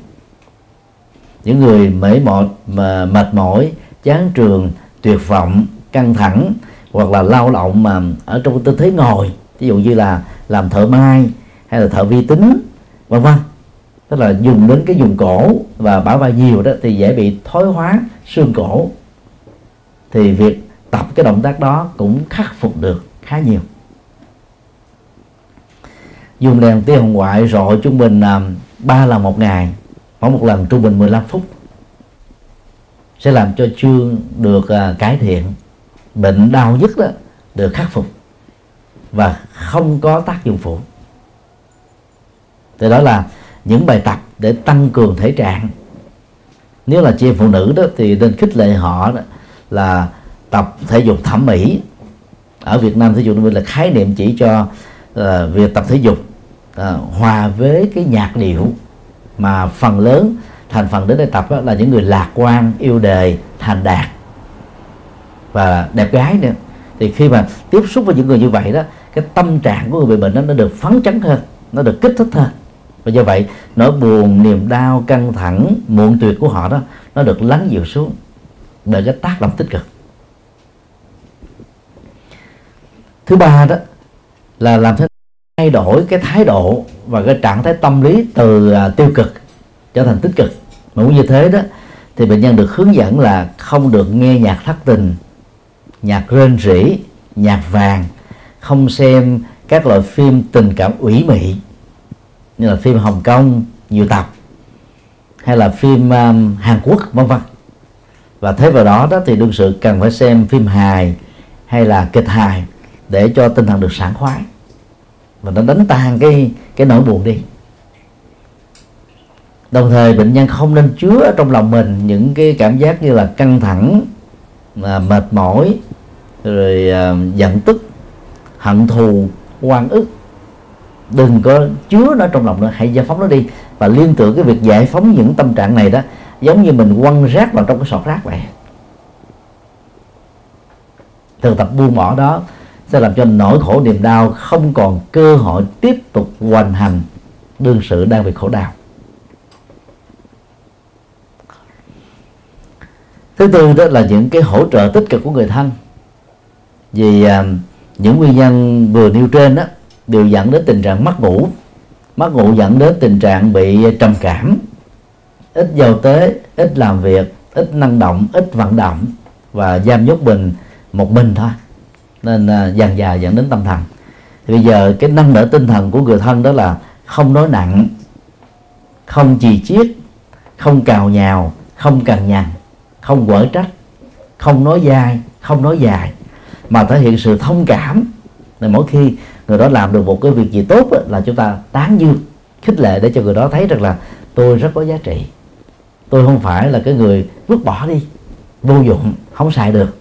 Speaker 1: những người mệt mỏi mà mệt mỏi chán trường tuyệt vọng căng thẳng hoặc là lao động mà ở trong tư thế ngồi ví dụ như là làm thợ mai hay là thợ vi tính vân vân tức là dùng đến cái vùng cổ và bả vai nhiều đó thì dễ bị thoái hóa xương cổ. Thì việc tập cái động tác đó cũng khắc phục được khá nhiều. Dùng đèn tia hồng ngoại rọi trung bình là ba lần một ngày, mỗi một lần trung bình 15 phút, sẽ làm cho xương được à, cải thiện, bệnh đau nhất đó được khắc phục và không có tác dụng phụ. Thì đó là những bài tập để tăng cường thể trạng. Nếu là chị em phụ nữ đó thì nên khích lệ họ đó là tập thể dục thẩm mỹ. Ở Việt Nam thể dục là khái niệm chỉ cho uh, việc tập thể dục uh, hòa với cái nhạc điệu. Mà phần lớn thành phần đến đây tập đó là những người lạc quan yêu đề thành đạt và đẹp gái nữa. Thì khi mà tiếp xúc với những người như vậy đó cái tâm trạng của người bị bệnh đó nó được phấn chấn hơn nó được kích thích hơn và do vậy, nỗi buồn, niềm đau, căng thẳng, muộn tuyệt của họ đó, nó được lắng dịu xuống bởi cái tác động tích cực. Thứ ba đó là làm thế thay đổi cái thái độ và cái trạng thái tâm lý từ à, tiêu cực trở thành tích cực. Mà muốn như thế đó, thì bệnh nhân được hướng dẫn là không được nghe nhạc thất tình, nhạc rên rỉ, nhạc vàng, không xem các loại phim tình cảm ủy mị như là phim Hồng Kông nhiều tập hay là phim um, Hàn Quốc vân vân. Và thế vào đó đó thì đương sự cần phải xem phim hài hay là kịch hài để cho tinh thần được sảng khoái. Và nó đánh tan cái cái nỗi buồn đi. Đồng thời bệnh nhân không nên chứa ở trong lòng mình những cái cảm giác như là căng thẳng là mệt mỏi rồi uh, giận tức hận thù oan ức đừng có chứa nó trong lòng nữa hãy giải phóng nó đi. Và liên tưởng cái việc giải phóng những tâm trạng này đó giống như mình quăng rác vào trong cái sọt rác vậy. Thực tập buông bỏ đó sẽ làm cho nỗi khổ niềm đau không còn cơ hội tiếp tục hoành hành đương sự đang bị khổ đau. Thứ tư đó là những cái hỗ trợ tích cực của người thân. Vì à, những nguyên nhân vừa nêu trên đó đều dẫn đến tình trạng mất ngủ. Mất ngủ dẫn đến tình trạng bị trầm cảm. Ít giao tế ít làm việc ít năng động ít vận động và giam nhốt mình một mình thôi. Nên à, uh, dần dà dẫn đến tâm thần. Thì bây giờ cái nâng đỡ tinh thần của người thân đó là không nói nặng không chì chiết không cào nhào không cằn nhằn không quở trách không nói dai không nói dài mà thể hiện sự thông cảm. Là mỗi khi người đó làm được một cái việc gì tốt là chúng ta tán dương, khích lệ để cho người đó thấy rằng là tôi rất có giá trị. Tôi không phải là cái người vứt bỏ đi, vô dụng, không xài được.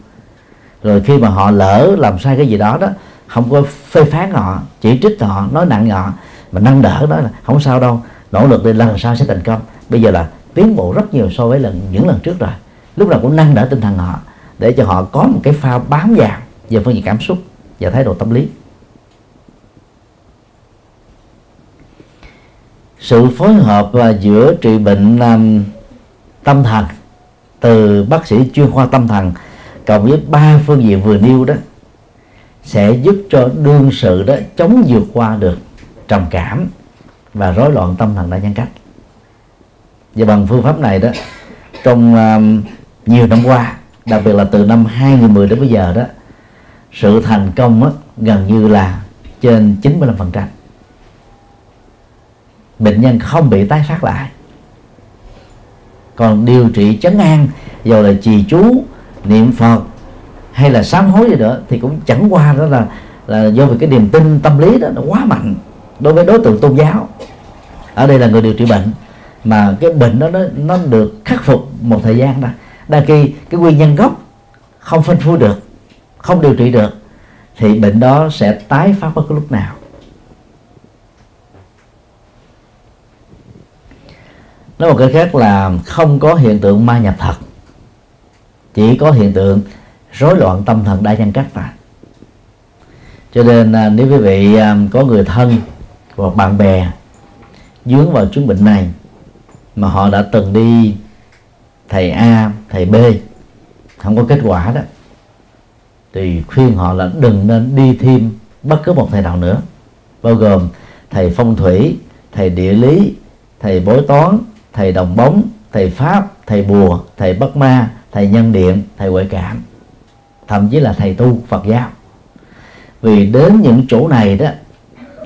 Speaker 1: Rồi khi mà họ lỡ làm sai cái gì đó đó, không có phê phán họ, chỉ trích họ, nói nặng họ, mà nâng đỡ đó là không sao đâu. Nỗ lực đi, lần sau sẽ thành công. Bây giờ là tiến bộ rất nhiều so với lần, những lần trước rồi. Lúc nào cũng nâng đỡ tinh thần họ, để cho họ có một cái phao bám vào về phương diện cảm xúc và thái độ tâm lý. Sự phối hợp giữa trị bệnh um, tâm thần từ bác sĩ chuyên khoa tâm thần cộng với ba phương diện vừa nêu đó sẽ giúp cho đương sự đó chống vượt qua được trầm cảm và rối loạn tâm thần đa nhân cách. Và bằng phương pháp này đó trong uh, nhiều năm qua đặc biệt là từ năm 2010 đến bây giờ đó sự thành công đó, gần như là trên 95% bệnh nhân không bị tái phát lại. Còn điều trị chấn an dù là trì chú niệm phật hay là sám hối gì nữa thì cũng chẳng qua đó là là do vì cái niềm tin tâm lý đó nó quá mạnh đối với đối tượng tôn giáo. Ở đây là người điều trị bệnh mà cái bệnh đó nó, nó được khắc phục một thời gian đó. Đa khi cái nguyên nhân gốc không phân phui được không điều trị được thì bệnh đó sẽ tái phát bất cứ lúc nào. Nói một cái khác là không có hiện tượng ma nhập thật, chỉ có hiện tượng rối loạn tâm thần đa nhân cách thôi cho nên à, nếu quý vị à, có người thân hoặc bạn bè dướng vào chứng bệnh này mà họ đã từng đi thầy A, thầy B, không có kết quả đó, thì khuyên họ là đừng nên đi thêm bất cứ một thầy nào nữa, bao gồm thầy phong thủy, thầy địa lý, thầy bói toán thầy đồng bóng, thầy pháp, thầy bùa, thầy bất ma, thầy nhân điện, thầy huệ cảm. Thậm chí là thầy tu, phật giáo. Vì đến những chỗ này đó,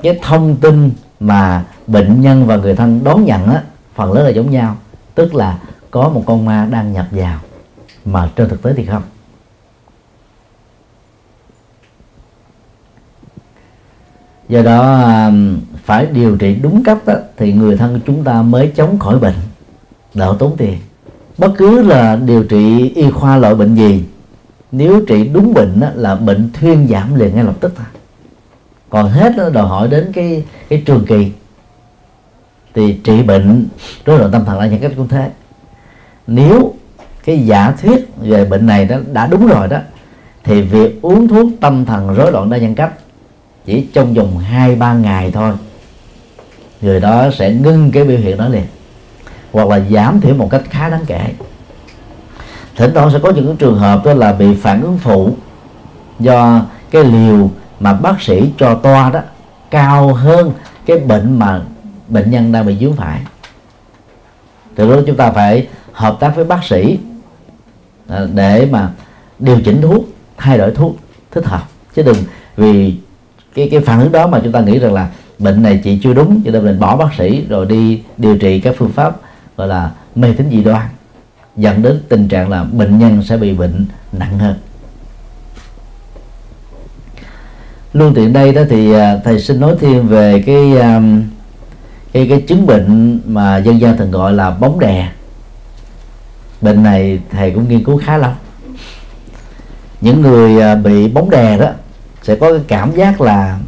Speaker 1: cái thông tin mà bệnh nhân và người thân đón nhận á, phần lớn là giống nhau. Tức là có một con ma đang nhập vào, mà trên thực tế thì không. Do đó à, phải điều trị đúng cách đó, thì người thân chúng ta mới chống khỏi bệnh. Đỡ tốn tiền. Bất cứ là điều trị y khoa loại bệnh gì nếu trị đúng bệnh đó, là bệnh thuyên giảm liền ngay lập tức thôi. Còn hết nó đòi hỏi đến cái cái trường kỳ. Thì trị bệnh rối loạn tâm thần là những cách cũng thế. Nếu cái giả thuyết về bệnh này đó đã đúng rồi đó thì việc uống thuốc tâm thần rối loạn đa nhân cách chỉ trong vòng hai, ba ngày thôi. Người đó sẽ ngưng cái biểu hiện đó liền, hoặc là giảm thiểu một cách khá đáng kể. Thỉnh thoảng sẽ có những trường hợp đó là bị phản ứng phụ do cái liều mà bác sĩ cho toa đó cao hơn cái bệnh mà bệnh nhân đang bị dướng phải. Từ đó chúng ta phải hợp tác với bác sĩ à, để mà điều chỉnh thuốc, thay đổi thuốc thích hợp. Chứ đừng vì cái cái phản ứng đó mà chúng ta nghĩ rằng là bệnh này chị chưa đúng, cho nên mình bỏ bác sĩ rồi đi điều trị các phương pháp, gọi là, mê tín dị đoan, dẫn đến tình trạng là bệnh nhân sẽ bị bệnh nặng hơn. Luôn tiện đây đó thì à, thầy xin nói thêm về cái à, cái cái chứng bệnh mà dân gian thường gọi là bóng đè. Bệnh này thầy cũng nghiên cứu khá lắm. Những người à, bị bóng đè đó sẽ có cái cảm giác là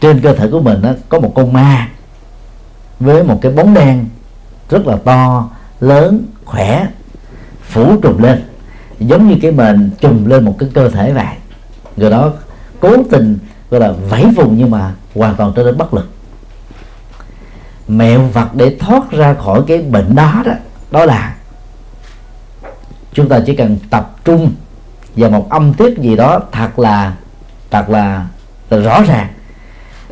Speaker 1: trên cơ thể của mình đó, có một con ma với một cái bóng đen rất là to lớn khỏe phủ trùm lên giống như cái mền trùm lên một cái cơ thể vậy. Người đó cố tình gọi là vẫy vùng nhưng mà hoàn toàn trở nên bất lực. Mẹo vật để thoát ra khỏi cái bệnh đó đó đó là chúng ta chỉ cần tập trung vào một âm tiết gì đó thật là thật là, là rõ ràng.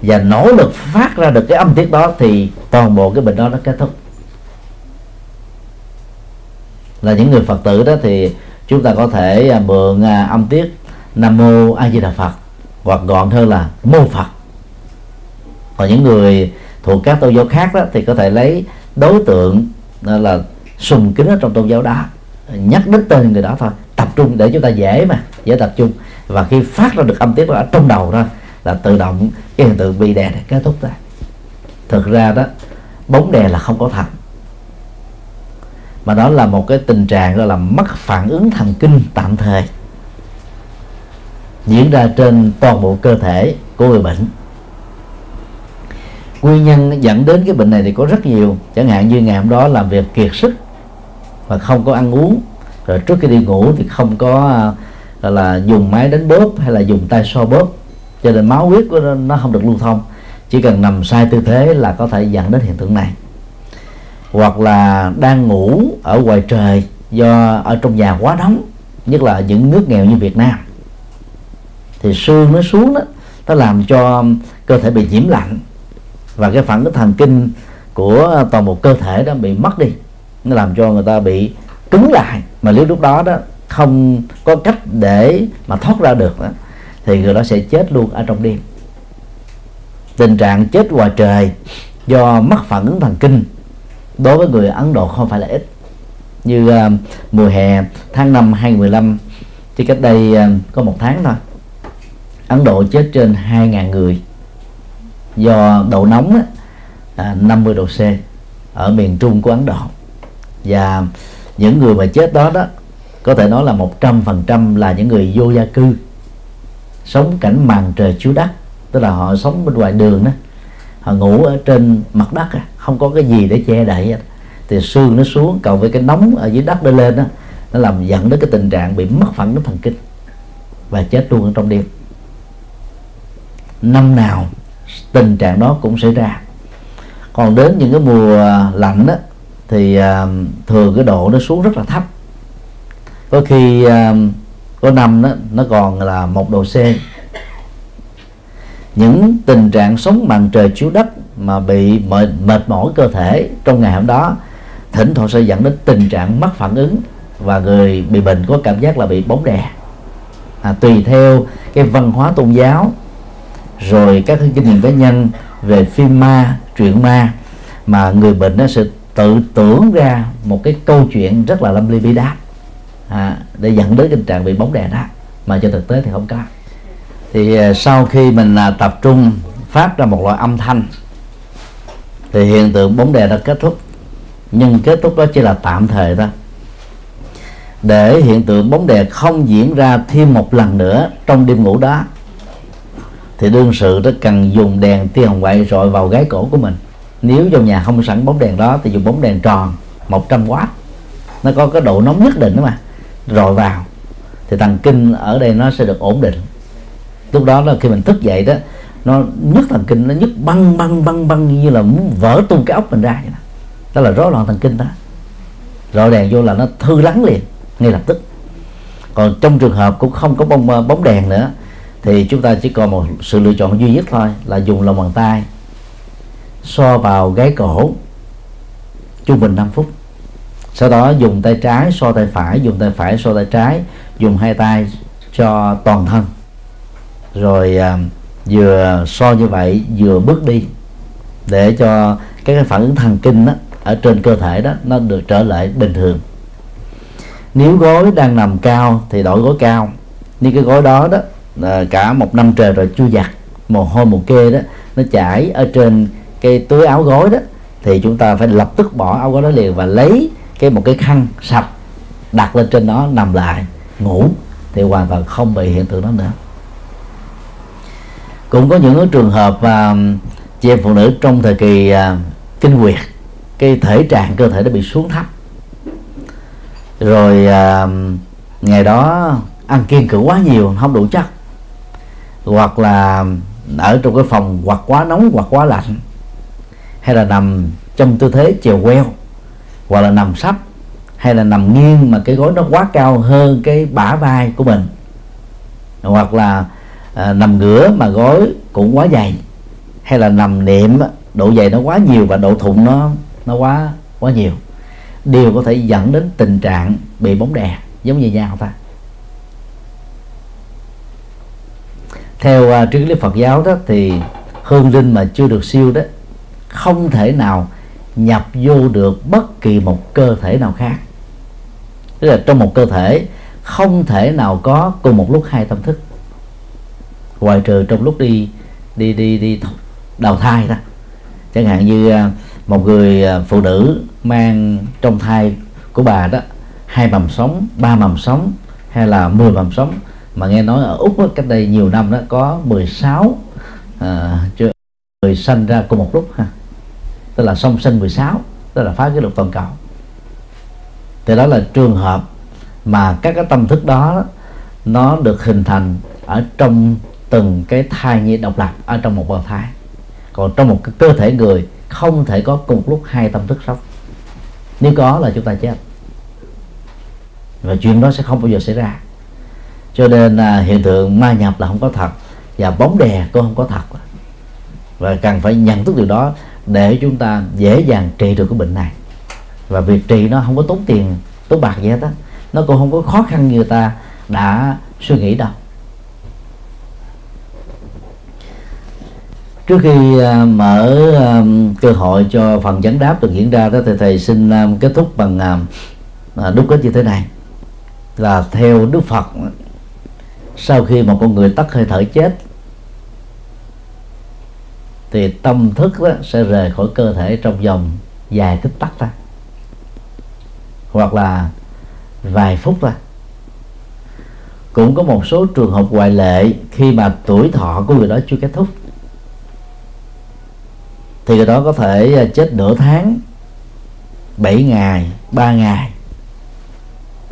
Speaker 1: Và nỗ lực phát ra được cái âm tiết đó thì toàn bộ cái bệnh đó nó kết thúc. Là những người phật tử đó thì chúng ta có thể à, mượn à, âm tiết nam mô a di đà phật hoặc gọn hơn là mô phật. Còn những người thuộc các tôn giáo khác đó thì có thể lấy đối tượng là sùng kính ở trong tôn giáo đó nhắc đến tên người đó thôi. Tập trung để chúng ta dễ mà dễ tập trung và khi phát ra được âm tiết ở trong đầu đó, là tự động cái hiện tượng bị đè này kết thúc ra. Thực ra đó, bóng đè là không có thật. Mà đó là một cái tình trạng gọi là mất phản ứng thần kinh tạm thời, diễn ra trên toàn bộ cơ thể của người bệnh. Nguyên nhân dẫn đến cái bệnh này thì có rất nhiều. Chẳng hạn như ngày hôm đó làm việc kiệt sức và không có ăn uống. Rồi trước khi đi ngủ thì không có gọi là dùng máy đánh bóp hay là dùng tay so bóp. Cho nên máu huyết của nó, nó không được lưu thông. Chỉ cần nằm sai tư thế là có thể dẫn đến hiện tượng này. Hoặc là đang ngủ ở ngoài trời do ở trong nhà quá nóng nhất là những nước nghèo như Việt Nam. Thì xương nó xuống đó nó làm cho cơ thể bị nhiễm lạnh. Và cái phản ứng thần kinh của toàn bộ cơ thể đó bị mất đi. Nó làm cho người ta bị cứng lại. Mà nếu lúc đó đó không có cách để mà thoát ra được đó, thì người đó sẽ chết luôn ở trong đêm. Tình trạng chết ngoài trời do mất phản ứng thần kinh đối với người Ấn Độ không phải là ít. Như uh, mùa hè tháng 5 2015 thì cách đây uh, có một tháng thôi Ấn Độ chết trên 2.000 người. Do độ nóng á, à, 50 độ C ở miền trung của Ấn Độ. Và những người mà chết đó đó có thể nói là một trăm phần trăm là những người vô gia cư. Sống cảnh màn trời chiếu đất tức là họ sống bên ngoài đường đó. Họ ngủ ở trên mặt đất không có cái gì để che đậy thì xương nó xuống cộng với cái nóng ở dưới đất nó lên đó nó làm dẫn đến cái tình trạng bị mất phản ứng thần kinh và chết luôn ở trong đêm. Năm nào tình trạng đó cũng xảy ra. Còn đến những cái mùa lạnh đó, thì à, thường cái độ nó xuống rất là thấp có khi uh, có năm đó nó còn là một độ C những tình trạng sống bằng trời chiếu đất mà bị mệt, mệt mỏi cơ thể trong ngày hôm đó thỉnh thoảng sẽ dẫn đến tình trạng mất phản ứng và người bị bệnh có cảm giác là bị bóng đè. À, tùy theo cái văn hóa tôn giáo rồi các kinh nghiệm cá nhân về phim ma truyện ma mà người bệnh nó sẽ tự tưởng ra một cái câu chuyện rất là lâm ly bi đát à, để dẫn đến tình trạng bị bóng đè đó mà trên thực tế thì không có. Thì à, sau khi mình à, tập trung phát ra một loại âm thanh thì hiện tượng bóng đè đã kết thúc. Nhưng kết thúc đó chỉ là tạm thời thôi. Để hiện tượng bóng đè không diễn ra thêm một lần nữa trong đêm ngủ đó thì đương sự nó cần dùng đèn tia hồng ngoại rọi vào gáy cổ của mình. Nếu trong nhà không sẵn bóng đèn đó thì dùng bóng đèn tròn 100W nó có cái độ nóng nhất định đó mà rồi vào, thì thần kinh ở đây nó sẽ được ổn định. Lúc đó là khi mình thức dậy đó, nó nhức thần kinh, nó nhức băng băng băng băng như là muốn vỡ tung cái ốc mình ra vậy đó. đó là rối loạn thần kinh đó. Rồi đèn vô là nó thư lắng liền, ngay lập tức. Còn trong trường hợp cũng không có bóng bóng đèn nữa, thì chúng ta chỉ còn một sự lựa chọn duy nhất thôi, là dùng lòng bàn tay, so vào gáy cổ, trung bình 5 phút sau đó dùng tay trái so tay phải dùng tay phải so tay trái dùng hai tay cho toàn thân. Rồi à, vừa so như vậy vừa bước đi để cho các cái phản ứng thần kinh đó, ở trên cơ thể đó nó được trở lại bình thường. Nếu gối đang nằm cao thì đổi gối cao. Như cái gối đó đó à, cả một năm trời rồi chưa giặt mồ hôi mồ kê đó nó chảy ở trên cái túi áo gối đó thì chúng ta phải lập tức bỏ áo gối đó liền và lấy cái một cái khăn sạch đặt lên trên đó, nằm lại, ngủ, thì hoàn toàn không bị hiện tượng đó nữa. Cũng có những trường hợp mà chị em phụ nữ trong thời kỳ à, kinh nguyệt, cái thể trạng cơ thể nó bị xuống thấp. Rồi à, ngày đó ăn kiêng cử quá nhiều, không đủ chất. Hoặc là ở trong cái phòng, hoặc quá nóng, hoặc quá lạnh. Hay là nằm trong tư thế chèo queo hoặc là nằm sấp hay là nằm nghiêng mà cái gối nó quá cao hơn cái bả vai của mình. Hoặc là à, nằm ngửa mà gối cũng quá dày hay là nằm niệm độ dày nó quá nhiều và độ thụng nó nó quá quá nhiều. Đều có thể dẫn đến tình trạng bị bóng đè giống như nhau ta. Theo uh, triết lý Phật giáo đó thì hương linh mà chưa được siêu đó không thể nào nhập vô được bất kỳ một cơ thể nào khác. Tức là trong một cơ thể không thể nào có cùng một lúc hai tâm thức. Ngoài trừ trong lúc đi đi đi đi đào thai đó chẳng hạn như à, một người à, phụ nữ mang trong thai của bà đó hai mầm sống ba mầm sống hay là 10 mầm sống. Mà nghe nói ở úc đó, cách đây nhiều năm đó có 16 à, người sanh ra cùng một lúc ha tức là song sinh 16 tức là phá kỷ lục toàn cầu. Thì đó là trường hợp mà các cái tâm thức đó nó được hình thành ở trong từng cái thai nhi độc lập ở trong một bào thai. Còn trong một cái cơ thể người không thể có cùng lúc hai tâm thức sống. Nếu có là chúng ta chết. Và chuyện đó sẽ không bao giờ xảy ra. Cho nên à, hiện tượng ma nhập là không có thật và bóng đè cũng không có thật. Và cần phải nhận thức điều đó để chúng ta dễ dàng trị được cái bệnh này. Và việc trị nó không có tốn tiền, tốn bạc gì hết á. Nó cũng không có khó khăn như người ta đã suy nghĩ đâu. Trước khi à, mở à, cơ hội cho phần vấn đáp được diễn ra đó, thì thầy xin à, kết thúc bằng đúc kết như thế này. Là theo Đức Phật, sau khi một con người tắt hơi thở chết thì tâm thức đó sẽ rời khỏi cơ thể trong vòng vài tích tắc thôi hoặc là vài phút thôi cũng có một số trường hợp ngoại lệ khi mà tuổi thọ của người đó chưa kết thúc. Thì người đó có thể à, chết nửa tháng 7 ngày 3 ngày.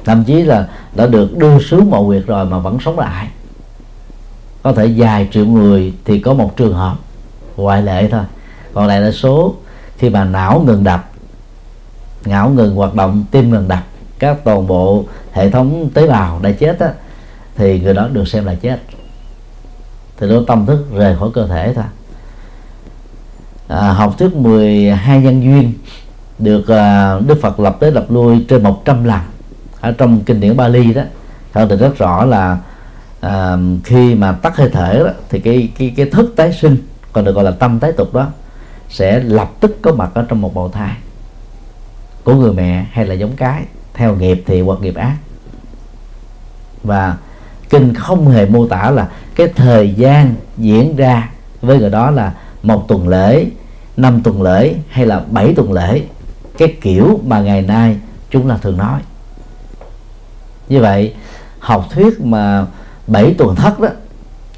Speaker 1: Thậm chí là đã được đưa xuống mộ quyệt rồi mà vẫn sống lại. Có thể vài triệu người thì có một trường hợp ngoại lệ thôi. Còn lại là số khi mà não ngừng đập não ngừng hoạt động tim ngừng đập các toàn bộ hệ thống tế bào đã chết á, thì người đó được xem là chết. Thì đó tâm thức rời khỏi cơ thể thôi. À, học thuyết 12 nhân duyên được à, Đức Phật lập tới lập lui trên 100 lần. Ở trong kinh điển Bali đó khẳng định rất rõ là à, khi mà tắt hơi thở đó, thì cái cái cái thức tái sinh còn được gọi là tâm tái tục đó sẽ lập tức có mặt ở trong một bào thai của người mẹ hay là giống cái theo nghiệp thì hoặc nghiệp ác. Và kinh không hề mô tả là cái thời gian diễn ra với người đó là một tuần lễ năm tuần lễ hay là bảy tuần lễ. Cái kiểu mà ngày nay chúng là thường nói. Như vậy học thuyết mà bảy tuần thất đó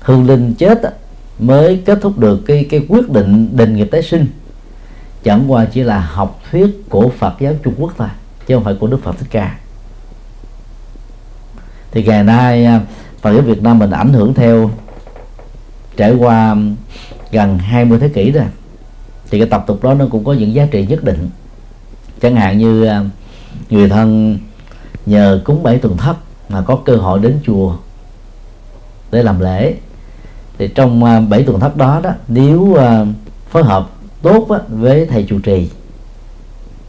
Speaker 1: hương linh chết đó, mới kết thúc được cái cái quyết định định nghiệp tái sinh. Chẳng qua chỉ là học thuyết của Phật giáo Trung Quốc thôi, chứ không phải của Đức Phật Thích Ca. Thì ngày nay à, Phật giáo Việt Nam mình ảnh hưởng theo trải qua gần 20 thế kỷ rồi thì cái tập tục đó nó cũng có những giá trị nhất định. Chẳng hạn như à, người thân nhờ cúng bảy tuần thất mà có cơ hội đến chùa để làm lễ thì trong à, bảy tuần thất đó đó nếu à, phối hợp tốt với thầy chủ trì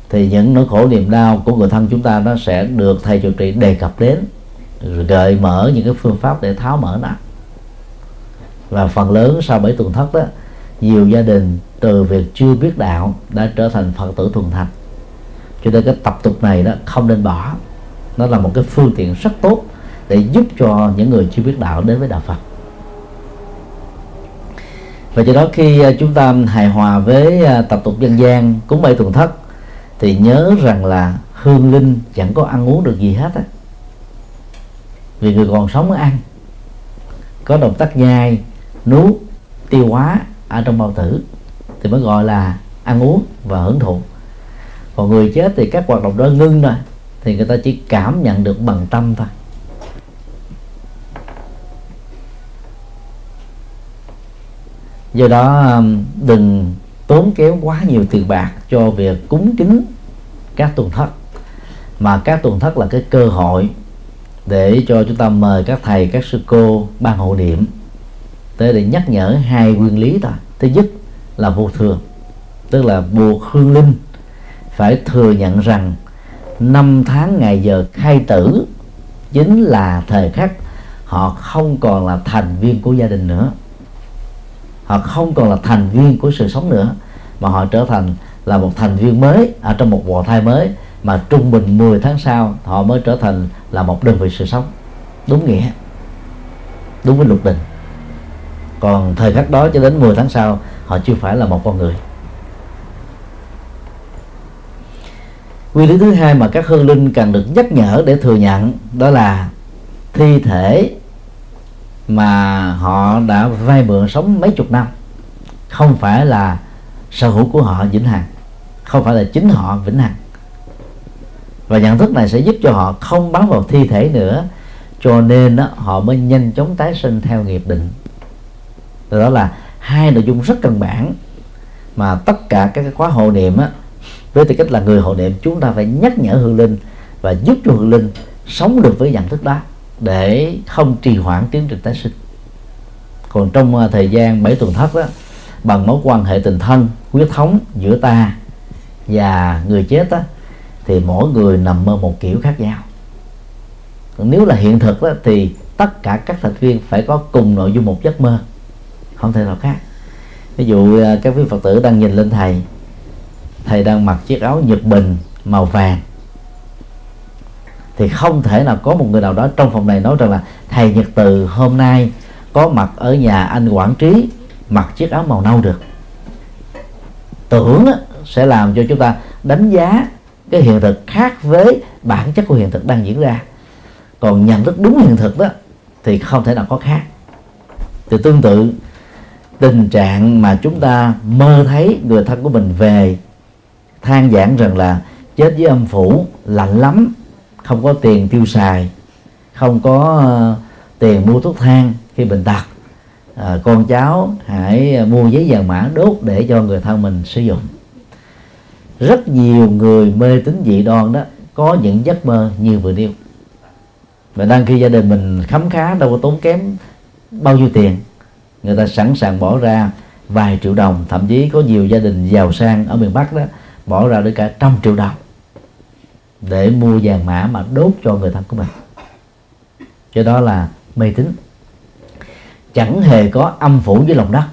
Speaker 1: thì những nỗi khổ niềm đau của người thân chúng ta nó sẽ được thầy chủ trì đề cập đến gợi mở những cái phương pháp để tháo mở nó. Và phần lớn sau bảy tuần thất đó nhiều gia đình từ việc chưa biết đạo đã trở thành phật tử thuần thành. Cho nên cái tập tục này đó không nên bỏ. Nó là một cái phương tiện rất tốt để giúp cho những người chưa biết đạo đến với đạo phật và do đó khi à, chúng ta hài hòa với à, tập tục dân gian, cúng bảy tuần thất, thì nhớ rằng là hương linh chẳng có ăn uống được gì hết á. Vì người còn sống mới ăn, có động tác nhai, nuốt, tiêu hóa ở trong bao tử thì mới gọi là ăn uống và hưởng thụ. Còn người chết thì các hoạt động đó ngưng rồi, thì người ta chỉ cảm nhận được bằng tâm thôi. Do đó um, đừng tốn kéo quá nhiều tiền bạc cho việc cúng kính các tuần thất. Mà các tuần thất là cái cơ hội để cho chúng ta mời các thầy các sư cô ban hộ niệm tới để nhắc nhở hai nguyên lý ta, thứ nhất là vô thường tức là buộc hương linh. Phải thừa nhận rằng năm tháng ngày giờ khai tử chính là thời khắc họ không còn là thành viên của gia đình nữa họ không còn là thành viên của sự sống nữa, mà họ trở thành là một thành viên mới ở trong một bào thai mới, mà trung bình 10 tháng sau họ mới trở thành là một đơn vị sự sống. Đúng nghĩa, đúng với luật định. Còn thời khắc đó cho đến 10 tháng sau, họ chưa phải là một con người. Quy lý thứ hai mà các hương linh cần được nhắc nhở để thừa nhận đó là thi thể mà họ đã vay mượn sống mấy chục năm. Không phải là sở hữu của họ vĩnh hằng không phải là chính họ vĩnh hằng. Và nhận thức này sẽ giúp cho họ không bám vào thi thể nữa cho nên đó, họ mới nhanh chóng tái sinh theo nghiệp định. Đó là hai nội dung rất căn bản mà tất cả các khóa hộ niệm á, với tư cách là người hộ niệm chúng ta phải nhắc nhở hương linh và giúp cho hương linh sống được với nhận thức đó để không trì hoãn tiến trình tái sinh. Còn trong à, thời gian 7 tuần thất đó bằng mối quan hệ tình thân huyết thống giữa ta và người chết đó, thì mỗi người nằm mơ một kiểu khác nhau. Còn nếu là hiện thực đó, thì tất cả các thành viên phải có cùng nội dung một giấc mơ không thể nào khác. Ví dụ à, các vị phật tử đang nhìn lên thầy thầy đang mặc chiếc áo nhật bình màu vàng thì không thể nào có một người nào đó trong phòng này nói rằng là, thầy nhật từ, hôm nay có mặt ở nhà anh quản trí, mặc chiếc áo màu nâu được. Tưởng sẽ làm cho chúng ta đánh giá cái hiện thực khác với bản chất của hiện thực đang diễn ra. Còn nhận thức đúng hiện thực đó, thì không thể nào có khác. Thì tương tự, tình trạng mà chúng ta mơ thấy người thân của mình về, than giảng rằng là chết với âm phủ lạnh lắm không có tiền tiêu xài không có uh, tiền mua thuốc thang khi bệnh tật. À, con cháu hãy mua giấy vàng mã đốt để cho người thân mình sử dụng. Rất nhiều người mê tín dị đoan đó có những giấc mơ như vừa nêu. Và đang khi gia đình mình khấm khá đâu có tốn kém bao nhiêu tiền người ta sẵn sàng bỏ ra vài triệu đồng thậm chí có nhiều gia đình giàu sang ở miền bắc đó bỏ ra đến cả trăm triệu đồng để mua vàng mã mà đốt cho người thân của mình. Cho đó là mê tín. Chẳng hề có âm phủ với lòng đất.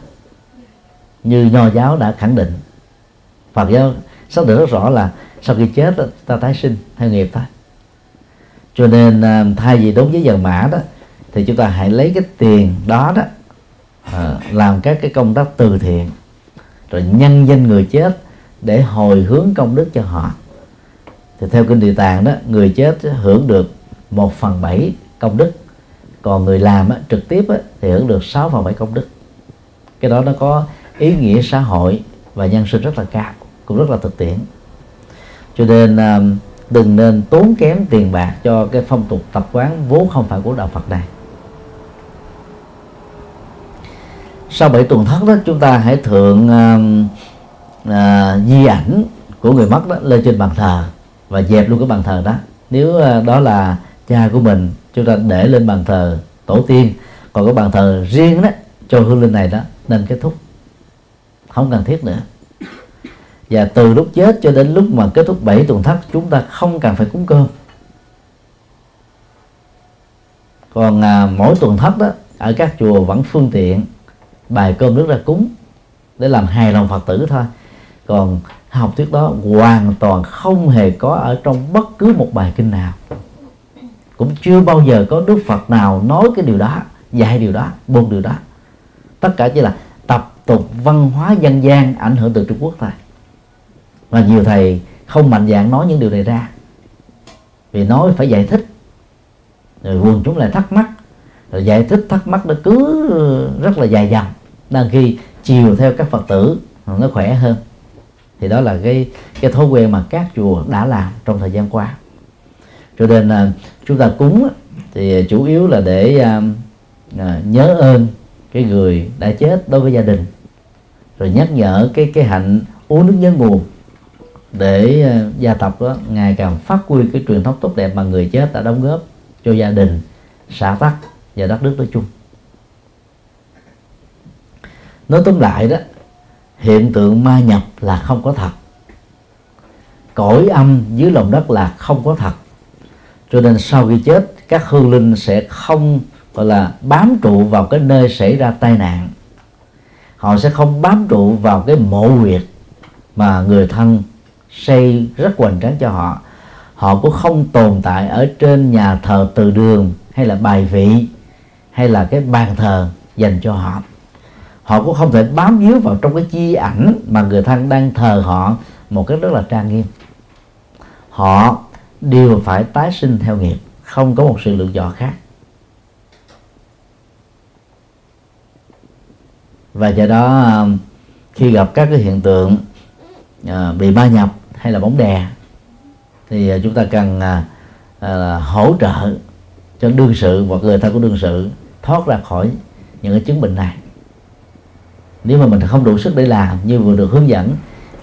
Speaker 1: Như nho giáo đã khẳng định. Phật giáo xác định rất rõ là sau khi chết ta tái sinh theo nghiệp thôi cho nên à, thay vì đốt với vàng mã đó thì chúng ta hãy lấy cái tiền đó đó à, làm các cái công tác từ thiện rồi nhân danh người chết để hồi hướng công đức cho họ thì theo kinh địa tạng đó người chết hưởng được một phần bảy công đức. Còn người làm á, trực tiếp á, thì hưởng được 6 phần bảy công đức. Cái đó nó có ý nghĩa xã hội và nhân sinh rất là cao cũng rất là thực tiễn. Cho nên um, đừng nên tốn kém tiền bạc cho cái phong tục tập quán vốn không phải của đạo Phật này. Sau bảy tuần thất đó chúng ta hãy thượng uh, uh, di ảnh của người mất đó lên trên bàn thờ và dẹp luôn cái bàn thờ đó. Nếu ờ, đó là cha của mình chúng ta để lên bàn thờ tổ tiên. Còn cái bàn thờ riêng đó cho hương linh này đó nên kết thúc. Không cần thiết nữa. Và từ lúc chết cho đến lúc mà kết thúc bảy tuần thất chúng ta không cần phải cúng cơm. Còn à, mỗi tuần thất đó ở các chùa vẫn phương tiện bài cơm nước ra cúng để làm hài lòng phật tử thôi. Còn học thuyết đó hoàn toàn không hề có ở trong bất cứ một bài kinh nào. Cũng chưa bao giờ có đức phật nào nói cái điều đó, dạy điều đó, buông điều đó. Tất cả chỉ là tập tục văn hóa dân gian ảnh hưởng từ trung quốc thôi. Và nhiều thầy không mạnh dạng nói những điều này ra. Vì nói phải giải thích. Rồi quần chúng lại thắc mắc. Rồi giải thích thắc mắc nó cứ rất là dài dòng. Đang khi chiều theo các phật tử, nó khỏe hơn thì đó là cái cái thói quen mà các chùa đã làm trong thời gian qua. Cho nên là chúng ta cúng thì chủ yếu là để à, à, nhớ ơn cái người đã chết đối với gia đình. Rồi nhắc nhở cái cái hạnh uống nước nhớ nguồn để à, gia tộc đó ngày càng phát huy cái truyền thống tốt đẹp mà người chết đã đóng góp cho gia đình xã tắc và đất nước nói chung. Nói tóm lại đó hiện tượng ma nhập là không có thật. Cõi âm dưới lòng đất là không có thật. Cho nên sau khi chết, các hương linh sẽ không, gọi là, bám trụ vào cái nơi xảy ra tai nạn. Họ sẽ không bám trụ vào cái mộ huyệt mà người thân xây rất hoành tráng cho họ. Họ cũng không tồn tại ở trên nhà thờ từ đường, hay là bài vị, hay là cái bàn thờ dành cho họ họ cũng không thể bám víu vào trong cái chi ảnh mà người thân đang thờ họ một cách rất là trang nghiêm. Họ đều phải tái sinh theo nghiệp, không có một sự lựa chọn khác. Và do đó um, khi gặp các cái hiện tượng uh, bị ma nhập hay là bóng đè, thì uh, chúng ta cần uh, hỗ trợ cho đương sự hoặc người thân của đương sự thoát ra khỏi những cái chứng bệnh này nếu mà mình không đủ sức để làm như vừa được hướng dẫn,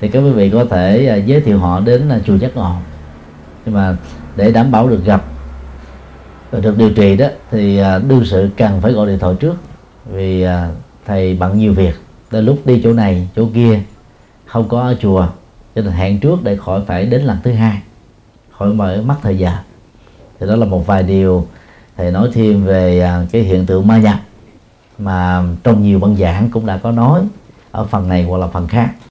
Speaker 1: thì các quý vị có thể à, giới thiệu họ đến à, chùa giác ngộ. Nhưng mà để đảm bảo được gặp, và được điều trị đó, thì à, đương sự cần phải gọi điện thoại trước. Vì thầy bận nhiều việc, đến lúc đi chỗ này, chỗ kia, không có ở chùa, cho nên hẹn trước để khỏi phải đến lần thứ hai, khỏi mở mất thời gian thì đó là một vài điều thầy nói thêm về cái hiện tượng ma nhập mà trong nhiều văn giảng cũng đã có nói. Ở phần này hoặc là phần khác.